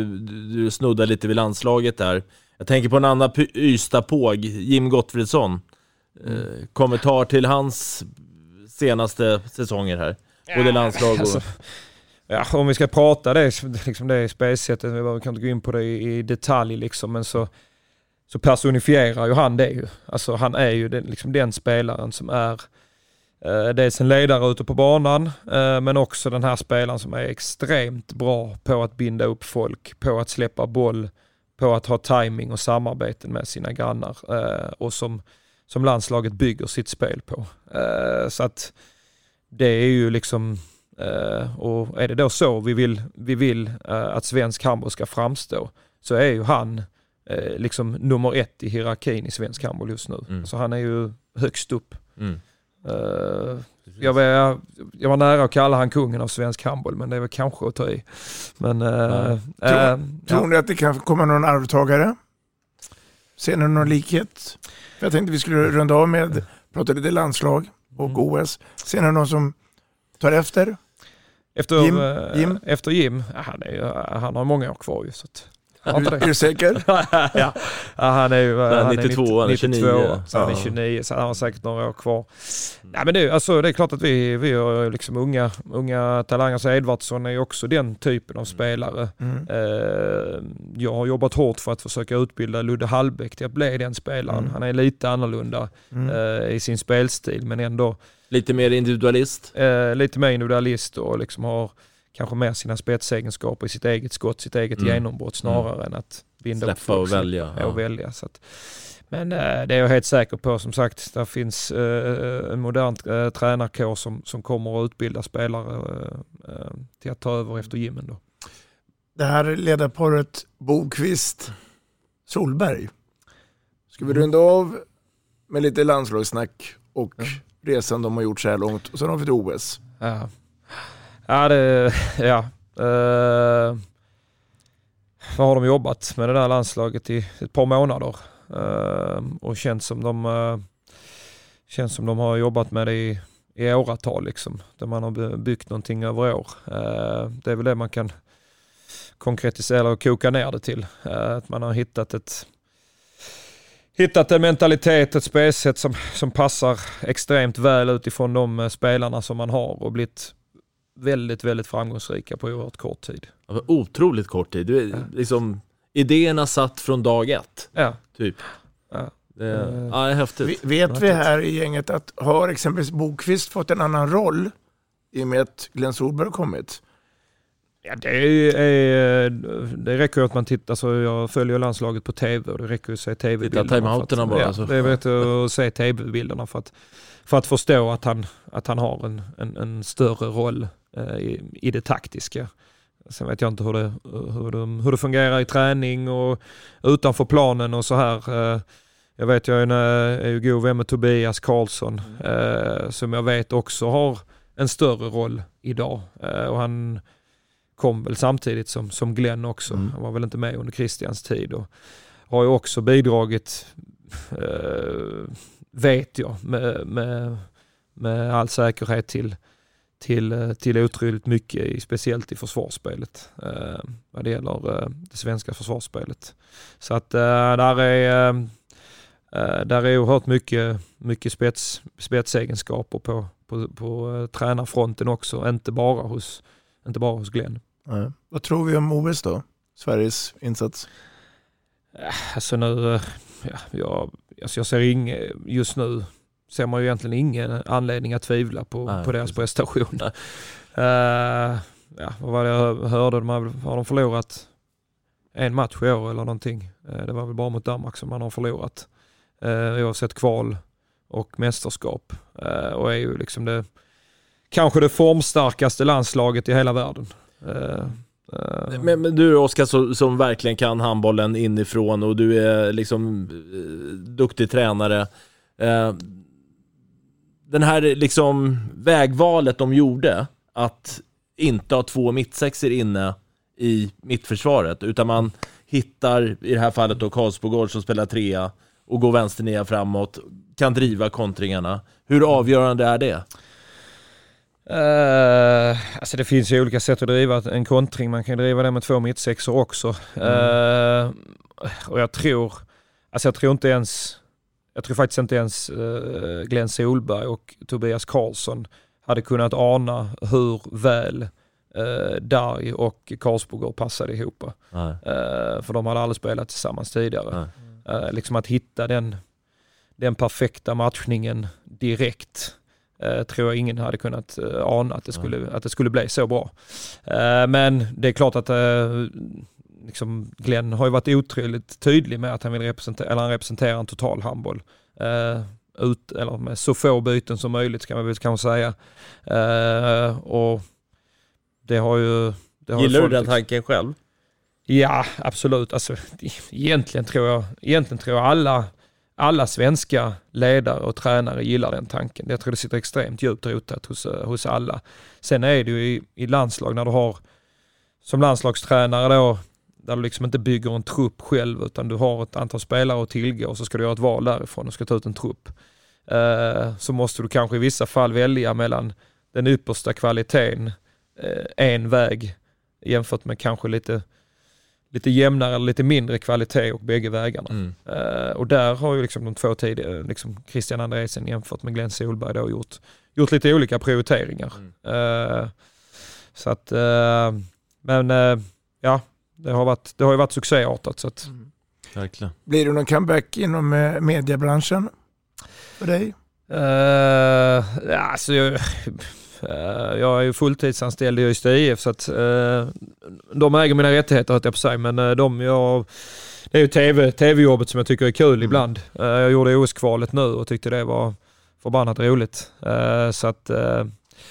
du snuddar lite vid landslaget där. Jag tänker på en annan Ystad-påg, Jim Gottfridsson. Mm. kommentar till hans senaste säsonger här. Både landslag och... Alltså, ja, om vi ska prata det, liksom det spelsättet, vi kan inte gå in på det i, i detalj liksom, men så så personifierar ju han det ju. Alltså han är ju den, liksom den spelaren som är eh, dels en ledare ute på banan, eh, men också den här spelaren som är extremt bra på att binda upp folk, på att släppa boll, på att ha timing och samarbeten med sina grannar eh, och som, som landslaget bygger sitt spel på. Eh, så att det är ju liksom, eh, och är det då så vi vill, vi vill att svensk handboll ska framstå, så är ju han liksom nummer ett i hierarkin i svensk handboll just nu. Mm. Så han är ju högst upp. Mm. Jag, var, jag var nära att kalla han kungen av svensk handboll, men det väl kanske att ta i. Men, uh, ja. tror, tror ja. ni att det kan komma någon arvtagare? Ser ni någon likhet? För jag tänkte vi skulle runda av med, prata lite landslag och mm. OS. Ser ni någon som tar efter? Efter Jim? Jim? Efter Jim? Han, är, han har många år kvar ju. Så att, är du säker? <laughs> ja. han är ju han 92, är 90, 92 29. Så han är 29, så han har säkert några år kvar. Nej, men det, alltså, det är klart att vi, vi har liksom unga, unga talanger. Så Edvardsson är ju också den typen av spelare. Mm. Eh, jag har jobbat hårt för att försöka utbilda Ludde Hallbäck till att bli den spelaren. Mm. Han är lite annorlunda mm. eh, i sin spelstil men ändå Lite mer individualist? Eh, lite mer individualist och liksom har kanske mer sina spetsegenskaper i sitt eget skott, sitt eget mm. genombrott snarare mm. än att binda Släppa upp och välja. Ja. Och välja så att, men äh, det är jag helt säker på. Som sagt, där finns äh, en modern äh, tränarkår som, som kommer att utbilda spelare äh, till att ta över efter gymmen. Då. Det här ledarparet Bokvist Solberg. Ska vi mm. runda av med lite landslagssnack och mm. resan de har gjort så här långt och sen har vi till OS. Ja. Ja, det, ja. Uh, vad har de jobbat med det där landslaget i ett par månader. Uh, och känns som de uh, känns som de har jobbat med det i, i åratal liksom. Där man har byggt någonting över år. Uh, det är väl det man kan konkretisera och koka ner det till. Att man har hittat ett hittat en mentalitet, ett spelsätt som, som passar extremt väl utifrån de spelarna som man har och blivit väldigt, väldigt framgångsrika på oerhört kort tid. Otroligt kort tid. Du, ja. liksom, idéerna satt från dag ett. Ja. Typ. Ja. Det, uh, ja, det är häftigt. Vet vi här i gänget att har exempelvis Bokvist fått en annan roll i och med att Glenn Solberg har kommit? Ja, det, är, det räcker ju att man tittar, så jag följer landslaget på tv och det räcker ju att se tv-bilderna. Titta timeouterna bara. Ja, alltså. det räcker att se tv-bilderna för att, för att förstå att han, att han har en, en, en större roll eh, i, i det taktiska. Sen vet jag inte hur det, hur, det, hur det fungerar i träning och utanför planen och så här. Eh, jag vet jag är, är ju god vän med Tobias Karlsson eh, som jag vet också har en större roll idag. Eh, och han kom väl samtidigt som, som Glenn också. Mm. Han var väl inte med under Christians tid och har ju också bidragit, eh, vet jag, med, med, med all säkerhet till, till, till otroligt mycket, speciellt i försvarsspelet. Eh, vad det gäller eh, det svenska försvarsspelet. Så att eh, där är eh, eh, där är oerhört mycket, mycket spets, spetsegenskaper på, på, på uh, tränarfronten också, inte bara hos, inte bara hos Glenn. Nej. Vad tror vi om OS då? Sveriges insats? Alltså nu, ja, jag, alltså jag ser inget, just nu ser man ju egentligen ingen anledning att tvivla på, Nej, på deras precis. prestation. <laughs> uh, ja, vad var det jag hörde? De har, har de förlorat en match i år eller någonting? Uh, det var väl bara mot Danmark som man har förlorat. Uh, oavsett kval och mästerskap. Uh, och är ju liksom det kanske det formstarkaste landslaget i hela världen. Uh, uh. Men, men, du Oskar som, som, verkligen kan handbollen inifrån och du är liksom uh, duktig tränare. Den här liksom vägvalet de gjorde, att inte ha två mittsexer inne i mittförsvaret, utan man hittar, i det här fallet då Karlsbogård som spelar trea och går vänsternia framåt, kan driva kontringarna. Hur avgörande är det? Uh, alltså det finns ju olika sätt att driva en kontring. Man kan driva den med två mittsexor också. Mm. Uh, och jag tror, alltså jag tror inte ens, jag tror faktiskt inte ens uh, Glenn Solberg och Tobias Karlsson hade kunnat ana hur väl uh, Darj och Karlsbogård passade ihop. Uh, för de hade aldrig spelat tillsammans tidigare. Uh, liksom att hitta den, den perfekta matchningen direkt tror jag ingen hade kunnat ana att det, skulle, att det skulle bli så bra. Men det är klart att liksom Glenn har ju varit otroligt tydlig med att han vill representera, eller han representerar en total handboll. ut, eller med så få byten som möjligt kan man väl kanske säga. och det har ju... Det har Gillar du den tanken själv? Ja, absolut. Alltså, egentligen tror jag, egentligen tror jag alla alla svenska ledare och tränare gillar den tanken. Jag tror det sitter extremt djupt rotat hos, eh, hos alla. Sen är det ju i, i landslag när du har, som landslagstränare då, där du liksom inte bygger en trupp själv utan du har ett antal spelare att tillgå och så ska du göra ett val därifrån och ska ta ut en trupp. Uh, så måste du kanske i vissa fall välja mellan den yppersta kvaliteten, uh, en väg jämfört med kanske lite lite jämnare eller lite mindre kvalitet och bägge vägarna. Mm. Uh, och där har ju liksom de två tidigare, liksom Christian Andresen jämfört med Glenn Solberg då gjort, gjort lite olika prioriteringar. Mm. Uh, så att, uh, men ja, det har, varit, det har ju varit succéartat. Så att, mm. Verkligen. Blir det någon comeback inom mediebranschen för dig? Uh, alltså, jag, Eh, jag är ju fulltidsanställd i Ystad IF så att eh, de äger mina rättigheter höll jag på sig. Men eh, de jag, det är ju TV, tv-jobbet som jag tycker är kul mm. ibland. Jag gjorde OS-kvalet nu och tyckte det var förbannat roligt. Så att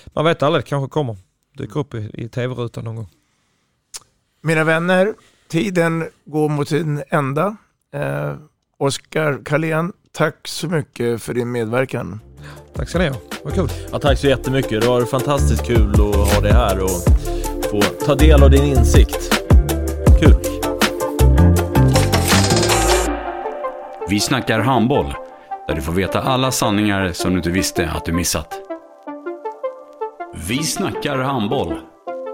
man vet aldrig, det kanske kommer. Dyker upp i, i tv-rutan någon gång. Mina vänner, tiden går mot sin ända. Eh, Oskar Karlén, tack så mycket för din medverkan. Tack ska ni ha, vad kul. Ja, tack så jättemycket. Det var fantastiskt kul att ha dig här och få ta del av din insikt. Kul. Vi snackar handboll, där du får veta alla sanningar som du inte visste att du missat. Vi snackar handboll.